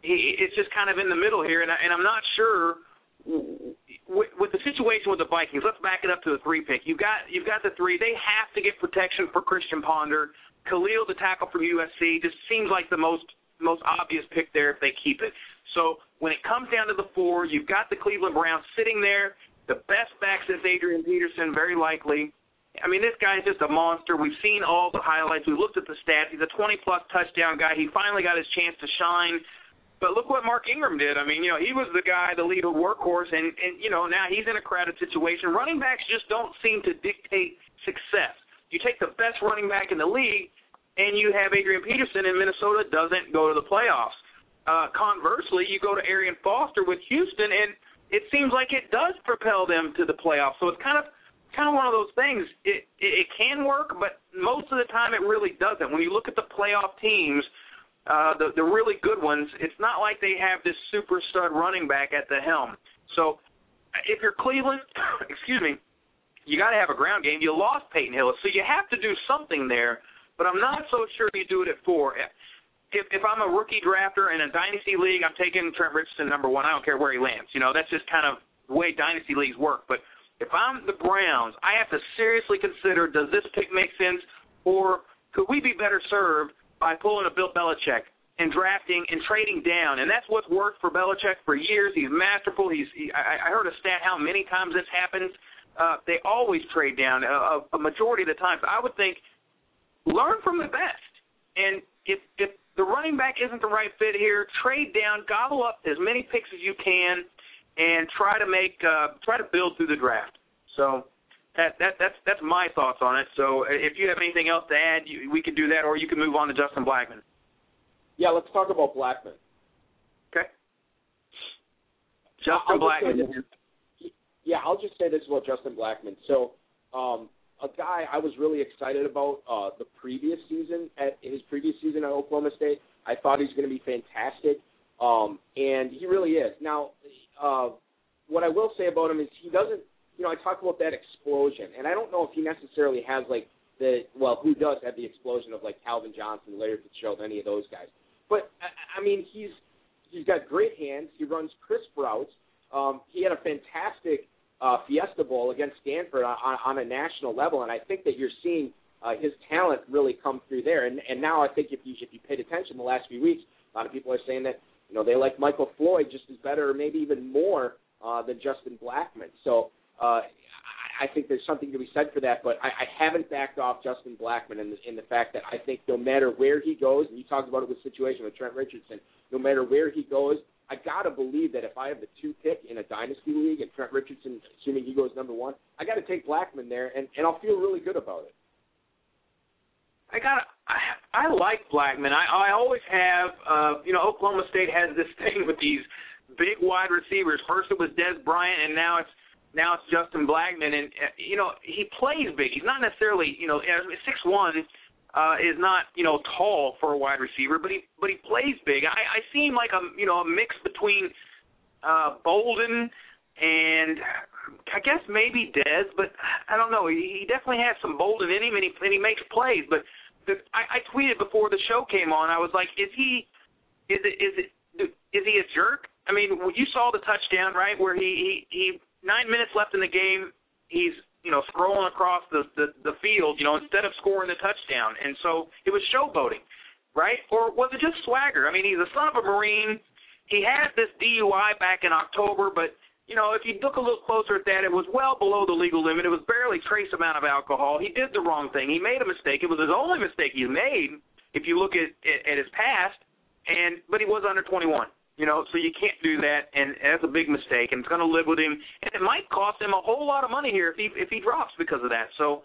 He, it's just kind of in the middle here, and, I, and I'm not sure – with, with the situation with the Vikings, let's back it up to the three pick. You've got you've got the three. They have to get protection for Christian Ponder. Kalil, the tackle from USC, just seems like the most most obvious pick there if they keep it. So when it comes down to the four, you've got the Cleveland Browns sitting there. The best back since Adrian Peterson, very likely. I mean, this guy's just a monster. We've seen all the highlights. We looked at the stats. He's a 20 plus touchdown guy. He finally got his chance to shine but look what Mark Ingram did. I mean, you know, he was the guy, the lead workhorse, and and you know now he's in a crowded situation. Running backs just don't seem to dictate success. You take the best running back in the league, and you have Adrian Peterson in Minnesota doesn't go to the playoffs. Uh, conversely, you go to Arian Foster with Houston, and it seems like it does propel them to the playoffs. So it's kind of kind of one of those things. It, it it can work, but most of the time it really doesn't. When you look at the playoff teams uh, the the really good ones, it's not like they have this super stud running back at the helm. So if you're Cleveland, excuse me, you got to have a ground game. You lost Peyton Hillis, so you have to do something there. But I'm not so sure you do it at four. If if I'm a rookie drafter in a dynasty league, I'm taking Trent Richardson number one. I don't care where he lands. You know that's just kind of the way dynasty leagues work. But if I'm the Browns, I have to seriously consider: does this pick make sense, or could we be better served by pulling a Bill Belichick and drafting and trading down, and that's what's worked for Belichick for years. He's masterful. He's he, I, I heard a stat how many times this happens. Uh, they always trade down a, a majority of the time. I would think learn from the best, and if if the running back isn't the right fit here, trade down, gobble up as many picks as you can, and try to make uh, try to build through the draft. So that that that's that's my thoughts on it. So if you have anything else to add, you, we can do that, or you can move on to Justin Blackmon. Yeah, let's talk about Blackmon. Okay. Justin Blackmon. Yeah, I'll just say this about Justin Blackmon. So, um, a guy I was really excited about uh, the previous season at his previous season at Oklahoma State. I thought he was going to be fantastic, um, and he really is. Now, uh, what I will say about him is he doesn't you know, I talk about that explosion, and I don't know if he necessarily has like the well, who does have the explosion of like Calvin Johnson, Larry Fitzgerald, any of those guys. But I, I mean, he's he's got great hands. He runs crisp routes. Um, he had a fantastic uh, Fiesta Bowl against Stanford on, on a national level, and I think that you're seeing uh, his talent really come through there. And, and now I think if you if you paid attention the last few weeks, a lot of people are saying that you know they like Michael Floyd just as better, or maybe even more uh, than Justin Blackmon. So uh, I think there's something to be said for that, but I, I haven't backed off Justin Blackmon in the, in the fact that I think no matter where he goes, and you talked about it with the situation with Trent Richardson, no matter where he goes, I gotta believe that if I have the two pick in a dynasty league and Trent Richardson, assuming he goes number one, I got to take Blackmon there, and and I'll feel really good about it. I got I, I like Blackmon. I I always have. Uh, you know, Oklahoma State has this thing with these big wide receivers. First it was Dez Bryant, and now it's now it's Justin Blackmon, and uh, you know he plays big. He's not necessarily you know six one uh, is not you know tall for a wide receiver, but he but he plays big. I, I see him like a you know a mix between uh, Boldin and I guess maybe Dez, but I don't know. He, he definitely has some Boldin in him, and he and he makes plays. But the, I, I tweeted before the show came on. I was like, is he is it is it is he a jerk? I mean, you saw the touchdown right where he he he nine minutes left in the game, he's you know scrolling across the, the the field, you know, instead of scoring the touchdown, and so it was showboating, right? Or was it just swagger? I mean, he's a son of a Marine. He had this DUI back in October, but you know, if you look a little closer at that, it was well below the legal limit. It was barely trace amount of alcohol. He did the wrong thing. He made a mistake. It was his only mistake he made. If you look at at, at his past, and but he was under 21. You know, so you can't do that, and that's a big mistake, and it's going to live with him, and it might cost him a whole lot of money here if he if he drops because of that. So,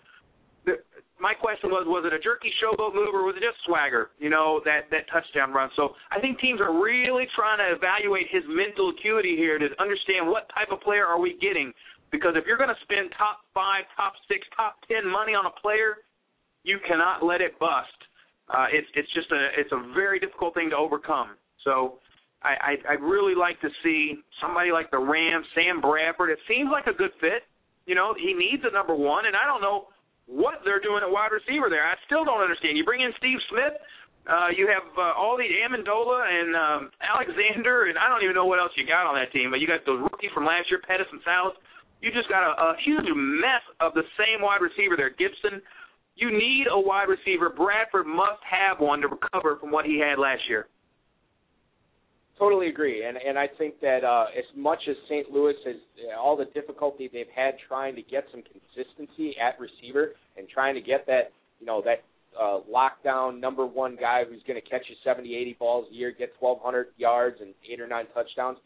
the, my question was, was it a jerky showboat move or was it just swagger? You know, that that touchdown run. So I think teams are really trying to evaluate his mental acuity here to understand what type of player are we getting Because if you're going to spend top five, top six, top ten money on a player, you cannot let it bust. Uh, it's it's just a it's a very difficult thing to overcome. So I, I I'd really like to see somebody like the Rams, Sam Bradford. It seems like a good fit. You know, he needs a number one, and I don't know what they're doing at wide receiver there. I still don't understand. You bring in Steve Smith, uh, you have uh, all the Amendola and um, Alexander, and I don't even know what else you got on that team. But you got those rookies from last year, Pettis and Salas. You just got a, a huge mess of the same wide receiver there. Gibson, you need a wide receiver. Bradford must have one to recover from what he had last year. Totally agree, and and I think that uh, as much as St. Louis has uh, all the difficulty they've had trying to get some consistency at receiver and trying to get that you know that uh, lockdown number one guy who's going to catch you 70, 80 balls a year, get 1,200 yards and eight or nine touchdowns.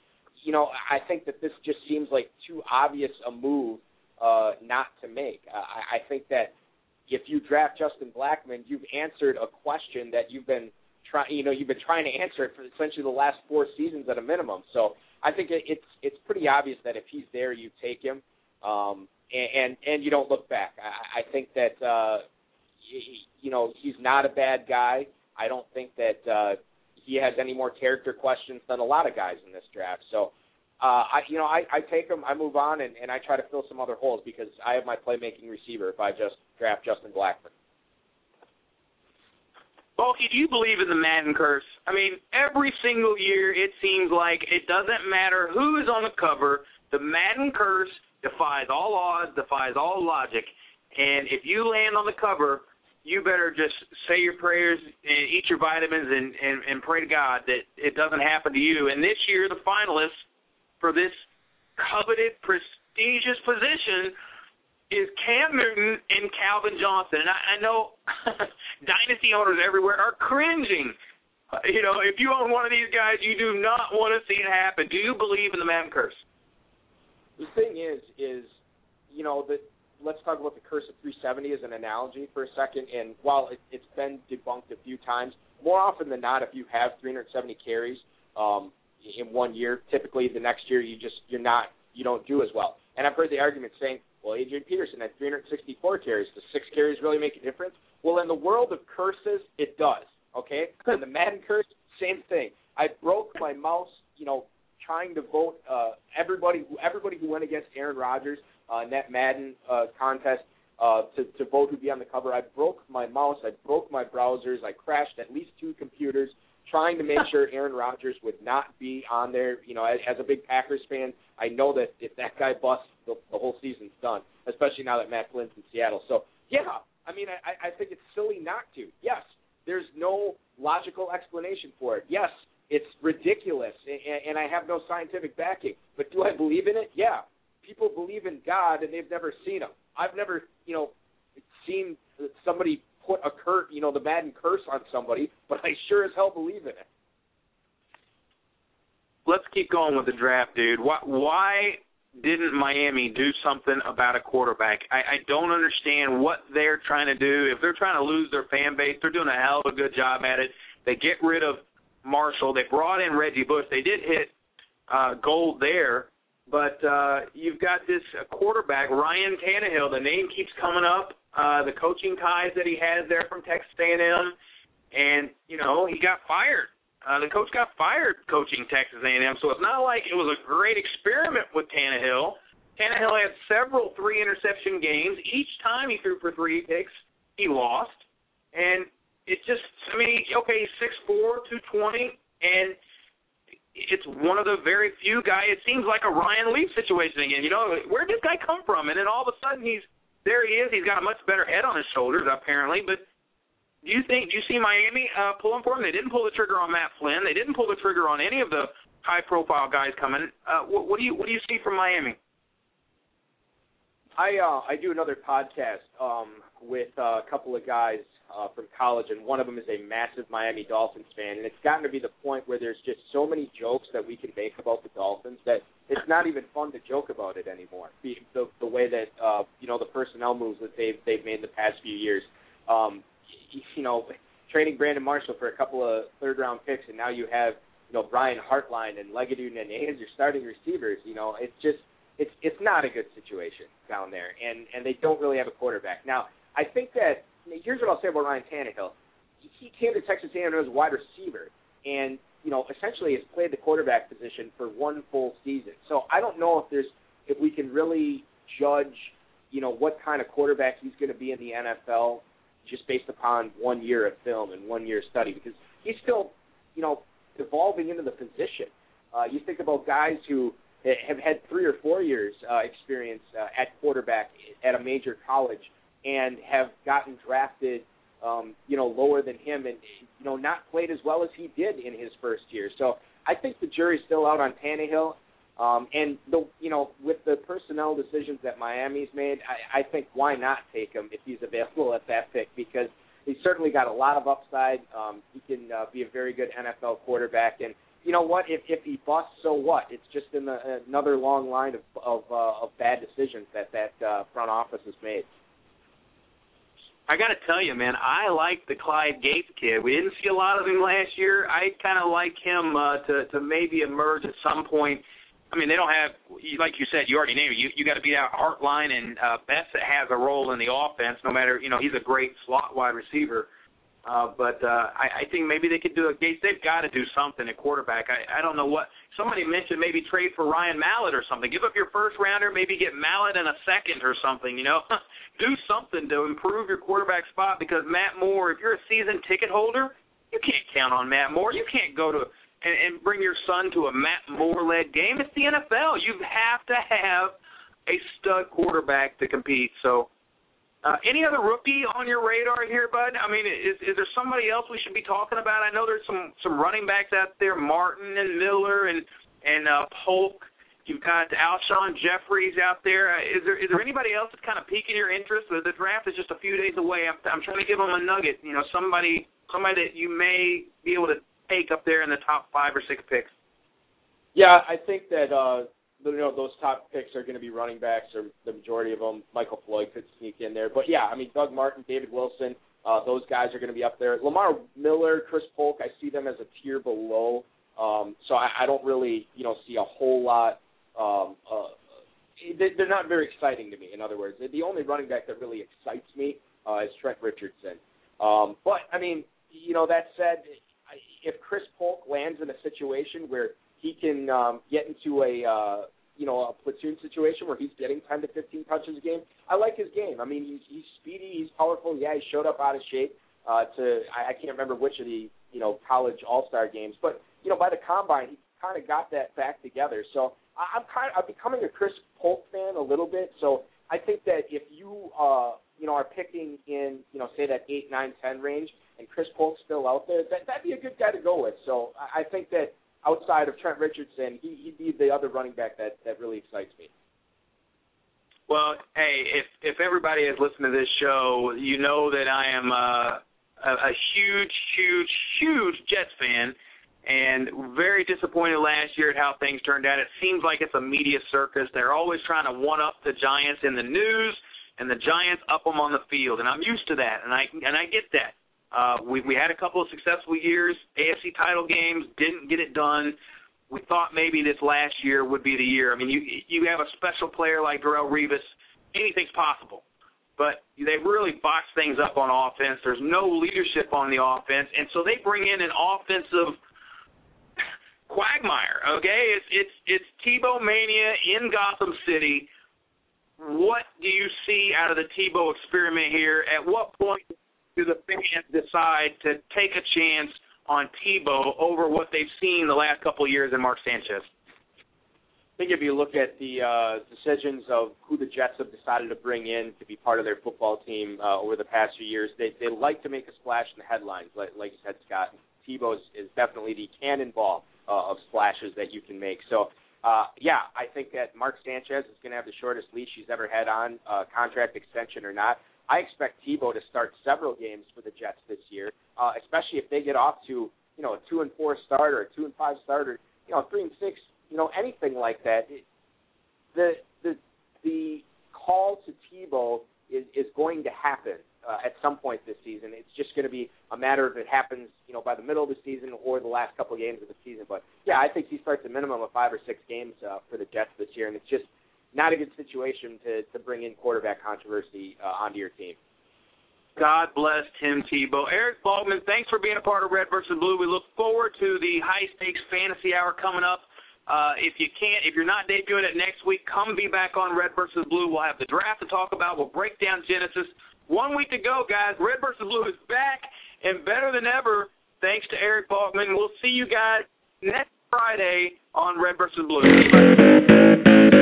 You know, I think that this just seems like too obvious a move uh, not to make. I, I think that if you draft Justin Blackmon, you've answered a question that you've been trying, you know, you've been trying to answer it for essentially the last four seasons at a minimum. So I think it, it's it's pretty obvious that if he's there, you take him, um, and, and and you don't look back. I, I think that uh, you know he's not a bad guy. I don't think that uh, he has any more character questions than a lot of guys in this draft. So. Uh, I, you know, I, I take him, I move on, and, and I try to fill some other holes because I have my playmaking receiver if I just draft Justin Blackmon. Bulky, do you believe in the Madden curse? I mean, every single year it seems like it doesn't matter who is on the cover, the Madden curse defies all odds, defies all logic. And if you land on the cover, you better just say your prayers and eat your vitamins and, and, and pray to God that it doesn't happen to you. And this year, the finalists for this coveted, prestigious position is Cam Newton and Calvin Johnson. And I, I know dynasty owners everywhere are cringing. Uh, you know, if you own one of these guys, you do not want to see it happen. Do you believe in the Madden curse? The thing is, is you know that let's talk about the curse of 370 as an analogy for a second. And while it, it's been debunked a few times, more often than not, if you have 370 carries um, in one year, typically the next year you just you're not you don't do as well. And I've heard the argument saying, well, Adrian Peterson had 364 carries. Does six carries really make a difference? Well, in the world of curses, it does. Okay, and the Madden curse, same thing. I broke my mouse, you know, trying to vote uh, everybody who everybody who went against Aaron Rodgers uh, in that Madden uh, contest uh, to to vote who'd be on the cover. I broke my mouse. I broke my browsers. I crashed at least two computers trying to make sure Aaron Rodgers would not be on there. You know, as, as a big Packers fan, I know that if that guy busts, the, the whole season's done. Especially now that Matt Flynn's in Seattle. So yeah, I mean, I, I think it's silly not to. Yes, there's no logical explanation for it. Yes, it's ridiculous, and, and I have no scientific backing. But do I believe in it? Yeah. People believe in God, and they've never seen him. I've never, you know, seen somebody put a cur, you know, the Madden curse on somebody, but I sure as hell believe in it. Let's keep going with the draft, dude. Why, why didn't Miami do something about a quarterback? I, I don't understand what they're trying to do. If they're trying to lose their fan base, they're doing a hell of a good job at it. They get rid of Marshall. They brought in Reggie Bush. They did hit uh, gold there, but uh, you've got this quarterback, Ryan Tannehill. The name keeps coming up. Uh, the coaching ties that he has there from Texas A&M, and you know he got fired. Uh, the coach got fired coaching Texas A&M, so it's not like it was a great experiment with Tannehill. Tannehill had several three interception games. Each time he threw for three picks, he lost, and it just I mean okay six four two twenty and it's one of the very few guys. It seems like a Ryan Leaf situation again. You know, where did this guy come from? And then all of a sudden he's there. He is. He's got a much better head on his shoulders apparently. But do you think? Do you see Miami uh, pulling for him? They didn't pull the trigger on Matt Flynn. They didn't pull the trigger on any of the high-profile guys coming. Uh, what, what do you What do you see from Miami? I uh, I do another podcast um, with a couple of guys uh, from college, and one of them is a massive Miami Dolphins fan, and it's gotten to be the point where there's just so many jokes that we can make about the Dolphins that it's not even fun to joke about it anymore. The the, the way that uh, you know the personnel moves that they've they've made in the past few years, um, you know, trading Brandon Marshall for a couple of third round picks, and now you have you know Brian Hartline and Leggett and as your starting receivers. You know, it's just it's it's not a good situation down there, and and they don't really have a quarterback. Now, I think that here's what I'll say about Ryan Tannehill. He came to Texas A&M as a wide receiver, and you know essentially has played the quarterback position for one full season. So I don't know if there's if we can really judge, you know, what kind of quarterback he's going to be in the NFL just based upon one year of film and one year study because he's still, you know, evolving into the position. Uh, you think about guys who have had three or four years uh, experience uh, at quarterback at a major college and have gotten drafted, um, you know, lower than him and you know not played as well as he did in his first year. So I think the jury's still out on Tannehill. Um, and the you know with the personnel decisions that Miami's made, I, I think why not take him if he's available at that pick because he's certainly got a lot of upside. Um, he can uh, be a very good NFL quarterback, and you know what? If if he busts, so what? It's just in the, another long line of of, uh, of bad decisions that that uh, front office has made. I got to tell you, man, I like the Clyde Gates kid. We didn't see a lot of him last year. I kind of like him uh, to to maybe emerge at some point I mean, they don't have, like you said, you already named it. You you got to beat out Hartline and uh, Bessett has a role in the offense. No matter, you know, he's a great slot wide receiver. Uh, but uh, I, I think maybe they could do a Gates. They've got to do something at quarterback. I, I don't know what. Somebody mentioned maybe trade for Ryan Mallett or something. Give up your first rounder, maybe get Mallett in a second or something. You know, do something to improve your quarterback spot because Matt Moore. If you're a season ticket holder, you can't count on Matt Moore. You can't go to and, and bring your son to a Matt Moore led game. It's the NFL. You have to have a stud quarterback to compete. So, uh, any other rookie on your radar here, Bud? I mean, is is there somebody else we should be talking about? I know there's some some running backs out there, Martin and Miller and and uh, Polk. You've got Alshon Jeffries out there. Uh, is there is there anybody else that's kind of piquing your interest? The, the draft is just a few days away. I'm I'm trying to give them a nugget. You know, somebody somebody that you may be able to take up there in the top five or six picks? Yeah, I think that uh, you know those top picks are going to be running backs, or the majority of them. Michael Floyd could sneak in there, but yeah, I mean Doug Martin, David Wilson, uh, those guys are going to be up there. Lamar Miller, Chris Polk, I see them as a tier below. Um, so I, I don't really, you know, see a whole lot. Um, uh, they're not very exciting to me. In other words, the only running back that really excites me uh, is Trent Richardson. Um, but I mean, you know, that said, if Chris Polk lands in a situation where he can um, get into a uh, you know a platoon situation where he's getting 10 to 15 touches a game, I like his game. I mean, he's he's speedy, he's powerful. Yeah, he showed up out of shape. Uh, to I, I can't remember which of the you know college All Star games, but you know by the combine he kind of got that back together. So I, I'm kind of I'm becoming a Chris Polk fan a little bit. So I think that if you uh you know are picking in you know say that eight nine ten range, and Chris Polk's still out there, that that'd be a good guy to go with. So I, I think that outside of Trent Richardson, he, he'd be the other running back that that really excites me. Well, hey, if if everybody has listened to this show, you know that I am uh, a, a huge, huge, huge Jets fan, and very disappointed last year at how things turned out. It seems like it's a media circus. They're always trying to one up the Giants in the news, and the Giants up them on the field, and I'm used to that, and I and I get that. Uh, we we had a couple of successful years, AFC title games, didn't get it done. We thought maybe this last year would be the year. I mean, you you have a special player like Darrelle Revis, anything's possible. But they really box things up on offense. There's no leadership on the offense, and so they bring in an offensive quagmire. Okay, it's it's it's Tebow mania in Gotham City. What do you see out of the Tebow experiment here? At what point do the fans decide to take a chance on Tebow over what they've seen the last couple of years in Mark Sanchez? I think if you look at the uh, decisions of who the Jets have decided to bring in to be part of their football team uh, over the past few years, they they like to make a splash in the headlines, like, like you said, Scott. Tebow is, definitely the cannonball uh, of splashes that you can make. So, uh, yeah, I think that Mark Sanchez is going to have the shortest leash he's ever had on uh, contract extension or not. I expect Tebow to start several games for the Jets this year, uh, especially if they get off to you know a two and four start or a two and five start or you know three and six, you know anything like that. It, the the the call to Tebow is is going to happen uh, at some point this season. It's just going to be a matter of it happens, you know, by the middle of the season or the last couple games of the season. But yeah, I think he starts a minimum of five or six games uh, for the Jets this year, and it's just not a good situation to to bring in quarterback controversy uh, onto your team. God bless Tim Tebow. Eric Balkman, thanks for being a part of Red versus Blue. We look forward to the high stakes fantasy hour coming up. Uh, if you can't, if you're not debuting it next week, come be back on Red versus Blue. We'll have the draft to talk about. We'll break down Genesis. One week to go, guys. Red versus Blue is back and better than ever. Thanks to Eric Balkman. We'll see you guys next Friday on Red versus Blue.